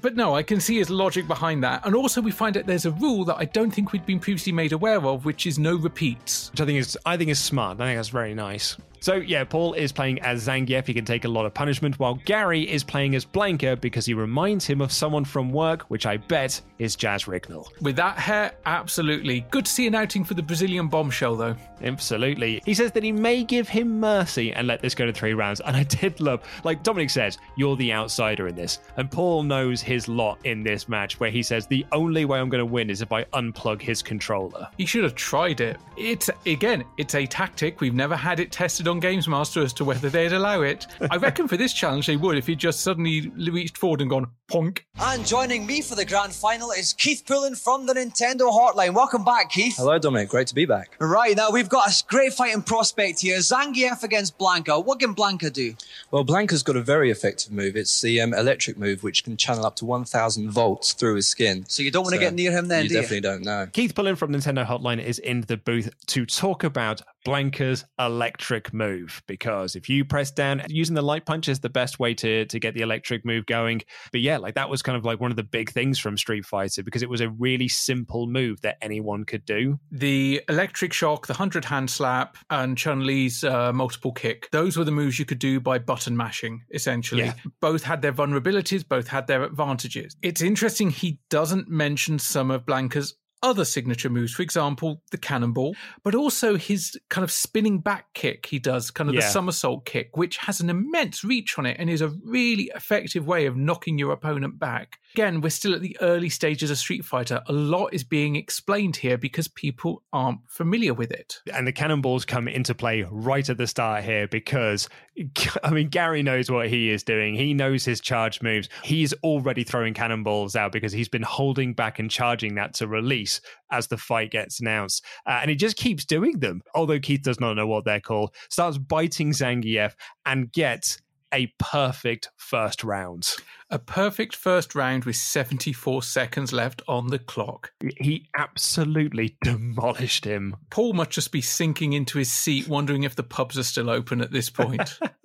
Speaker 2: But no, I can see his logic behind that. And also, we find out there's a rule that I don't think we'd been previously made aware of, which is no repeats.
Speaker 1: Which I think is I think is smart. I think that's very nice. So yeah, Paul is playing as Zangief. He can take a lot of punishment, while Gary is playing as Blanka because he reminds him of someone from work, which I bet is Jaz Rignall.
Speaker 2: With that hair, absolutely. Good to see an outing for the Brazilian bombshell, though.
Speaker 1: Absolutely. He says that he may give him mercy and let this go to three rounds. And I did love, like Dominik says, you're the outsider in this. And Paul knows his lot in this match, where he says the only way I'm going to win is if I unplug his controller.
Speaker 2: He should have tried it. It's again, it's a tactic. We've never had it tested on Games Master as to whether they'd allow it. I reckon for this challenge they would if he'd just suddenly reached forward and gone ponk.
Speaker 13: And joining me for the grand final is Keith Pullen from the Nintendo Hotline. Welcome back, Keith.
Speaker 37: Hello, Dominik. Great to be back.
Speaker 13: Right, now we've got a great fighting prospect here. Zangief against Blanka. What can Blanka do?
Speaker 37: Well, Blanka's got a very effective move. It's the um, electric move, which can channel up to 1,000 volts through his skin.
Speaker 13: So you don't want to get near him then,
Speaker 37: You
Speaker 13: do you?
Speaker 37: definitely don't know.
Speaker 1: Keith Pullen from Nintendo Hotline is in the booth to talk about Blanka's electric move because if you press down, using the light punch is the best way to to get the electric move going. But yeah, like that was kind of like one of the big things from Street Fighter because it was a really simple move that anyone could do.
Speaker 2: The electric shock, the 100 hand slap, and Chun Li's uh, multiple kick. Those were the moves you could do by button mashing, essentially.
Speaker 1: Yeah.
Speaker 2: Both had their vulnerabilities, both had their advantages. It's interesting he doesn't mention some of Blanka's other signature moves, for example, the cannonball, but also his kind of spinning back kick he does, kind of the somersault kick, which has an immense reach on it and is a really effective way of knocking your opponent back. Again, we're still at the early stages of Street Fighter. A lot is being explained here because people aren't familiar with it.
Speaker 1: And the cannonballs come into play right at the start here because, [LAUGHS] I mean, Gary knows what he is doing. He knows his charge moves. He's already throwing cannonballs out because he's been holding back and charging that to release as the fight gets announced. Uh, and he just keeps doing them, although Keith does not know what they're called. Starts biting Zangief and gets a perfect first round.
Speaker 2: A perfect first round with 74 seconds left on the clock.
Speaker 1: He absolutely demolished him.
Speaker 2: Paul must just be sinking into his seat, wondering if the pubs are still open at this point. [LAUGHS]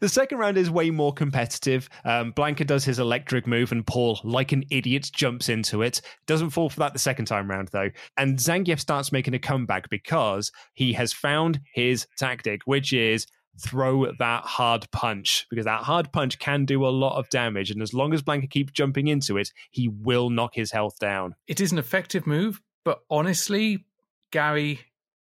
Speaker 1: The second round is way more competitive. Um, Blanka does his electric move, and Paul, like an idiot, jumps into it. Doesn't fall for that the second time round, though. And Zangief starts making a comeback because he has found his tactic, which is throw that hard punch because that hard punch can do a lot of damage. And as long as Blanka keeps jumping into it, he will knock his health down.
Speaker 2: it is an effective move, but honestly, Gary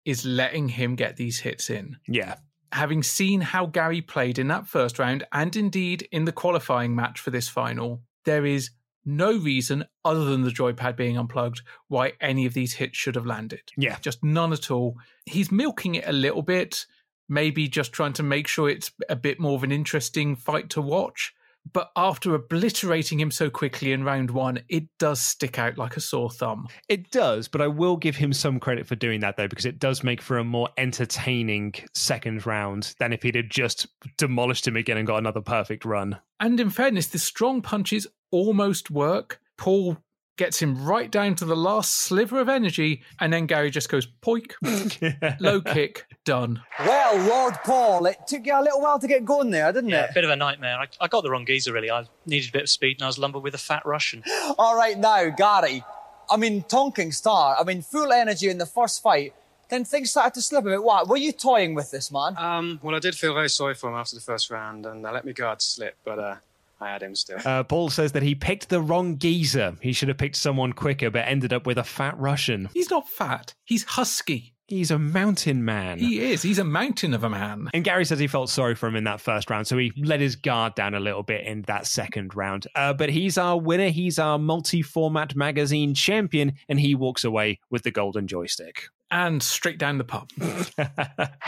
Speaker 2: is letting him get these hits in.
Speaker 1: Yeah.
Speaker 2: Having seen how Gary played in that first round and indeed in the qualifying match for this final, there is no reason other than the joypad being unplugged why any of these hits should have landed.
Speaker 1: Yeah.
Speaker 2: Just none at all. He's milking it a little bit, maybe just trying to make sure it's a bit more of an interesting fight to watch. But after obliterating him so quickly in round one, it does stick out like a sore thumb.
Speaker 1: It does, but I will give him some credit for doing that though, because it does make for a more entertaining second round than if he'd have just demolished him again and got another perfect run.
Speaker 2: And in fairness, the strong punches almost work. Paul gets him right down to the last sliver of energy, and then Gary just goes poik, [LAUGHS] low kick, done.
Speaker 13: Well, Lord Paul, it took you a little while to get going there, didn't
Speaker 35: Yeah,
Speaker 13: it?
Speaker 35: a bit of a nightmare. I, I got the wrong geezer, really. I needed a bit of speed and I was lumbered with a fat Russian. [GASPS]
Speaker 13: All right, now, Gary. I mean, Tonking Star. I mean, full energy in the first fight. Then things started to slip a bit. What? Were you toying with this, man?
Speaker 36: Um, well, I did feel very sorry for him after the first round, and I let my guard slip, but uh, I had him still.
Speaker 1: Uh, Paul says that he picked the wrong geezer. He should have picked someone quicker, but ended up with a fat Russian.
Speaker 2: He's not fat. He's husky.
Speaker 1: He's a mountain man.
Speaker 2: He is. He's a mountain of a man.
Speaker 1: And Gary says he felt sorry for him in that first round, so he let his guard down a little bit in that second round. Uh, but he's our winner. He's our multi format magazine champion, and he walks away with the golden joystick.
Speaker 2: And straight down the pub. [LAUGHS]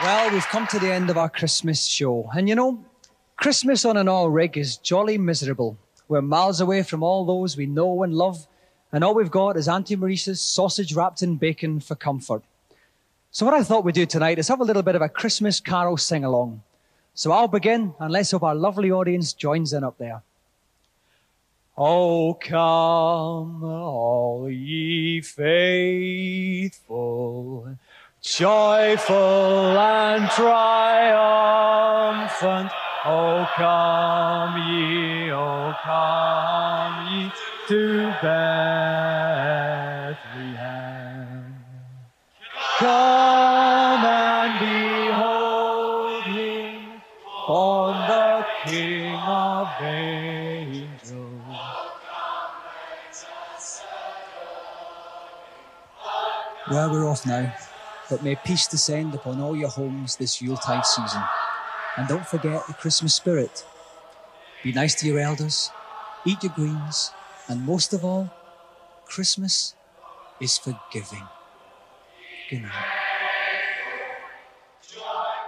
Speaker 13: Well, we've come to the end of our Christmas show. And you know, Christmas on an oil rig is jolly miserable. We're miles away from all those we know and love, and all we've got is Auntie Maurice's sausage wrapped in bacon for comfort. So, what I thought we'd do tonight is have a little bit of a Christmas carol sing along. So, I'll begin, and let's hope our lovely audience joins in up there. Oh, come, all ye faithful, joyful and triumphant. O come ye, O come ye to Bethlehem. Come and behold him, on the King of angels. Well, we're off now, but may peace descend upon all your homes this Yuletide season. And don't forget the Christmas spirit. Be nice to your elders, eat your greens, and most of all, Christmas is forgiving. Good night.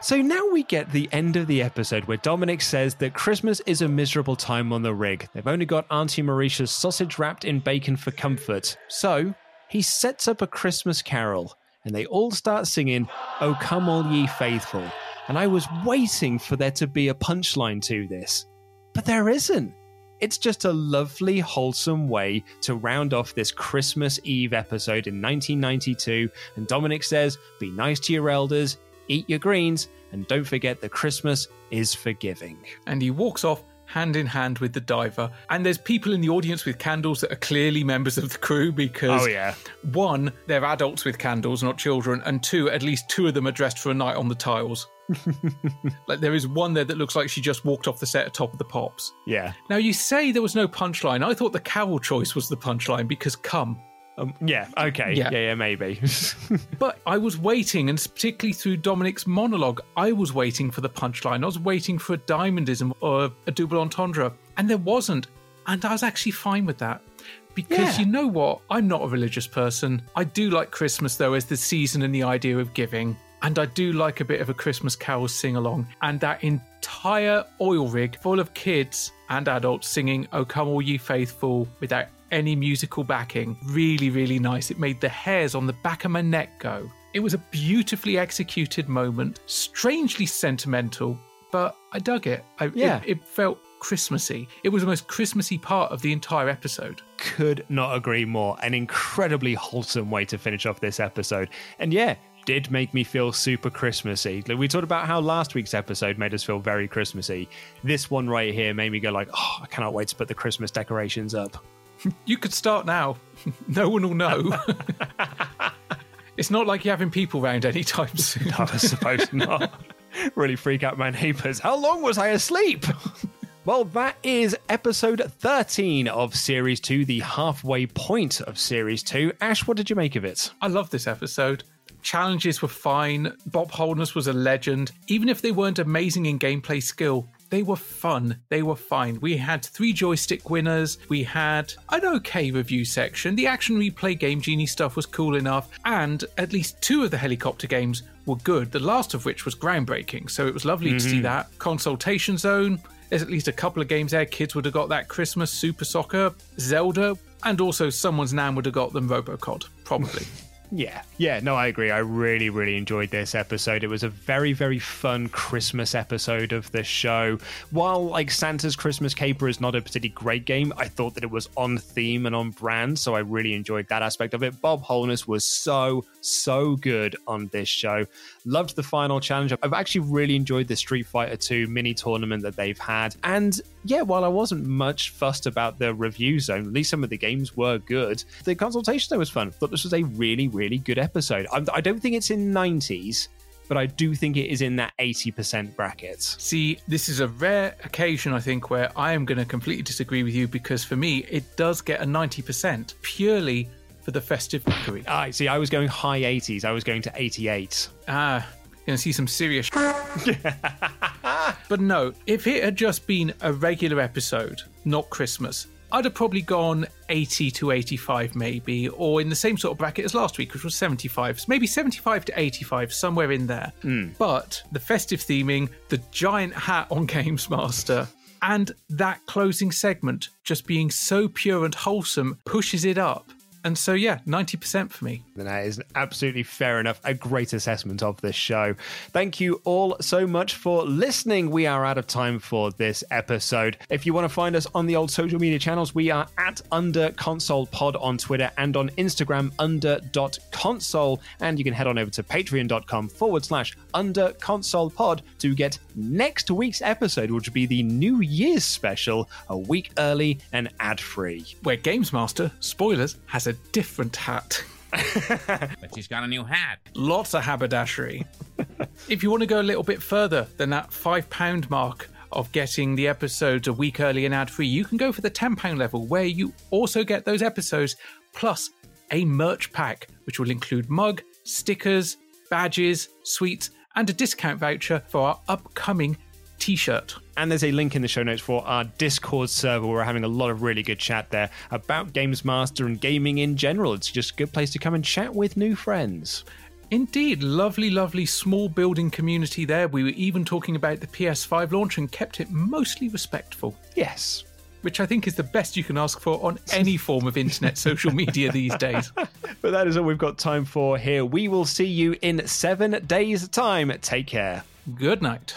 Speaker 1: So now we get the end of the episode where Dominik says that Christmas is a miserable time on the rig. They've only got Auntie Marisha's sausage wrapped in bacon for comfort. So he sets up a Christmas carol and they all start singing, Oh Come All Ye Faithful. And I was waiting for there to be a punchline to this, but there isn't. It's just a lovely, wholesome way to round off this Christmas Eve episode in 1992. And Dominik says, Be nice to your elders, eat your greens, and don't forget that Christmas is forgiving.
Speaker 2: And he walks off hand in hand with the diver. And there's people in the audience with candles that are clearly members of the crew because,
Speaker 1: Oh, yeah.
Speaker 2: one, they're adults with candles, not children, and two, at least two of them are dressed for a night on the tiles. Like there is one there that looks like she just walked off the set at top of the pops.
Speaker 1: Yeah.
Speaker 2: Now you say there was no punchline. I thought the carol choice was the punchline because come.
Speaker 1: Um, yeah, okay. Yeah, yeah, maybe. [LAUGHS]
Speaker 2: but I was waiting, and particularly through Dominik's monologue, I was waiting for the punchline. I was waiting for a diamondism or a double entendre, and there wasn't. And I was actually fine with that. Because
Speaker 1: Yeah.
Speaker 2: you know what? I'm not a religious person. I do like Christmas, though, as the season and the idea of giving. And I do like a bit of a Christmas carol sing along. And that entire oil rig full of kids and adults singing Oh Come All Ye Faithful without any musical backing. Really, really nice. It made the hairs on the back of my neck go. It was a beautifully executed moment, strangely sentimental, but I dug it. I,
Speaker 1: Yeah.
Speaker 2: It, it felt Christmassy. It was the most Christmassy part of the entire episode.
Speaker 1: Could not agree more. An incredibly wholesome way to finish off this episode. And yeah, did make me feel super Christmassy. Like, We talked about how last week's episode made us feel very Christmassy. This one right here made me go like, oh, I cannot wait to put the Christmas decorations up. [LAUGHS]
Speaker 2: You could start now. [LAUGHS] no one will know. [LAUGHS] it's not like you're having people round anytime soon.
Speaker 1: I suppose not. really freak out my neighbours. How long was I asleep? Well, that is episode 13 of Series 2, the halfway point of Series 2. Ash, what did you make of it?
Speaker 2: I love this episode. Challenges were fine. Bob Holness was a legend. Even if they weren't amazing in gameplay skill, they were fun. They were fine. We had three joystick winners. We had an okay review section. The action replay Game Genie stuff was cool enough. And at least two of the helicopter games were good, the last of which was groundbreaking. So it was lovely to see
Speaker 1: Mhm.
Speaker 2: that. Consultation Zone. There's at least a couple of games there kids would have got that Christmas. Super Soccer, Zelda, and also someone's nan would have got them Robocod, probably. [LAUGHS]
Speaker 1: Yeah, yeah, no, I agree. I really, really enjoyed this episode. It was a very, very fun Christmas episode of the show. While like Santa's Christmas Caper is not a particularly great game, I thought that it was on theme and on brand, so I really enjoyed that aspect of it. Bob Holness was so, so good on this show. Loved the final challenge. I've actually really enjoyed the Street Fighter 2 mini tournament that they've had. And yeah, while I wasn't much fussed about the review zone, at least some of the games were good. The consultation though was fun. Thought this was a really, really good episode. I'm, I don't think it's in 90s, but I do think it is in that 80% bracket.
Speaker 2: See, this is a rare occasion, I think, where I am going to completely disagree with you because for me, it does get a 90% purely for the festive cookery.
Speaker 1: I see. I was going high 80s. I was going to 88.
Speaker 2: Ah, going to see some serious. [LAUGHS] [LAUGHS] but no, if it had just been a regular episode, not Christmas, I'd have probably gone 80 to 85, maybe, or in the same sort of bracket as last week, which was 75. So maybe 75 to 85, somewhere in there. Hmm. But the festive theming, the giant hat on [LAUGHS] Games Master, and that closing segment just being so pure and wholesome pushes it up. And so, yeah, 90% for me.
Speaker 1: And that is absolutely fair enough. A great assessment of this show. Thank you all so much for listening. We are out of time for this episode. If you want to find us on the old social media channels, we are at Under Console Pod on Twitter and on Instagram under dot console. And you can head on over to patreon.com forward slash under console pod to get next week's episode, which will be the New Year's special, a week early and ad free.
Speaker 2: Where Games Master, spoilers, has a different hat. [LAUGHS]
Speaker 38: but she's got a new hat.
Speaker 2: Lots of haberdashery. [LAUGHS] if you want to go a little bit further than that £5 mark of getting the episodes a week early and ad free, you can go for the £10 level where you also get those episodes plus a merch pack, which will include mug, stickers, badges, sweets, and a discount voucher for our upcoming t shirt.
Speaker 1: And there's a link in the show notes for our Discord server. We're having a lot of really good chat there about Games Master and gaming in general. It's just a good place to come and chat with new friends.
Speaker 2: Indeed, lovely, lovely small building community there. We were even talking about the PS5 launch and kept it mostly respectful.
Speaker 1: Yes.
Speaker 2: Which I think is the best you can ask for on any [LAUGHS] form of internet social media these days. [LAUGHS]
Speaker 1: But that is all we've got time for here. We will see you in seven days' time. Take care.
Speaker 2: Good night.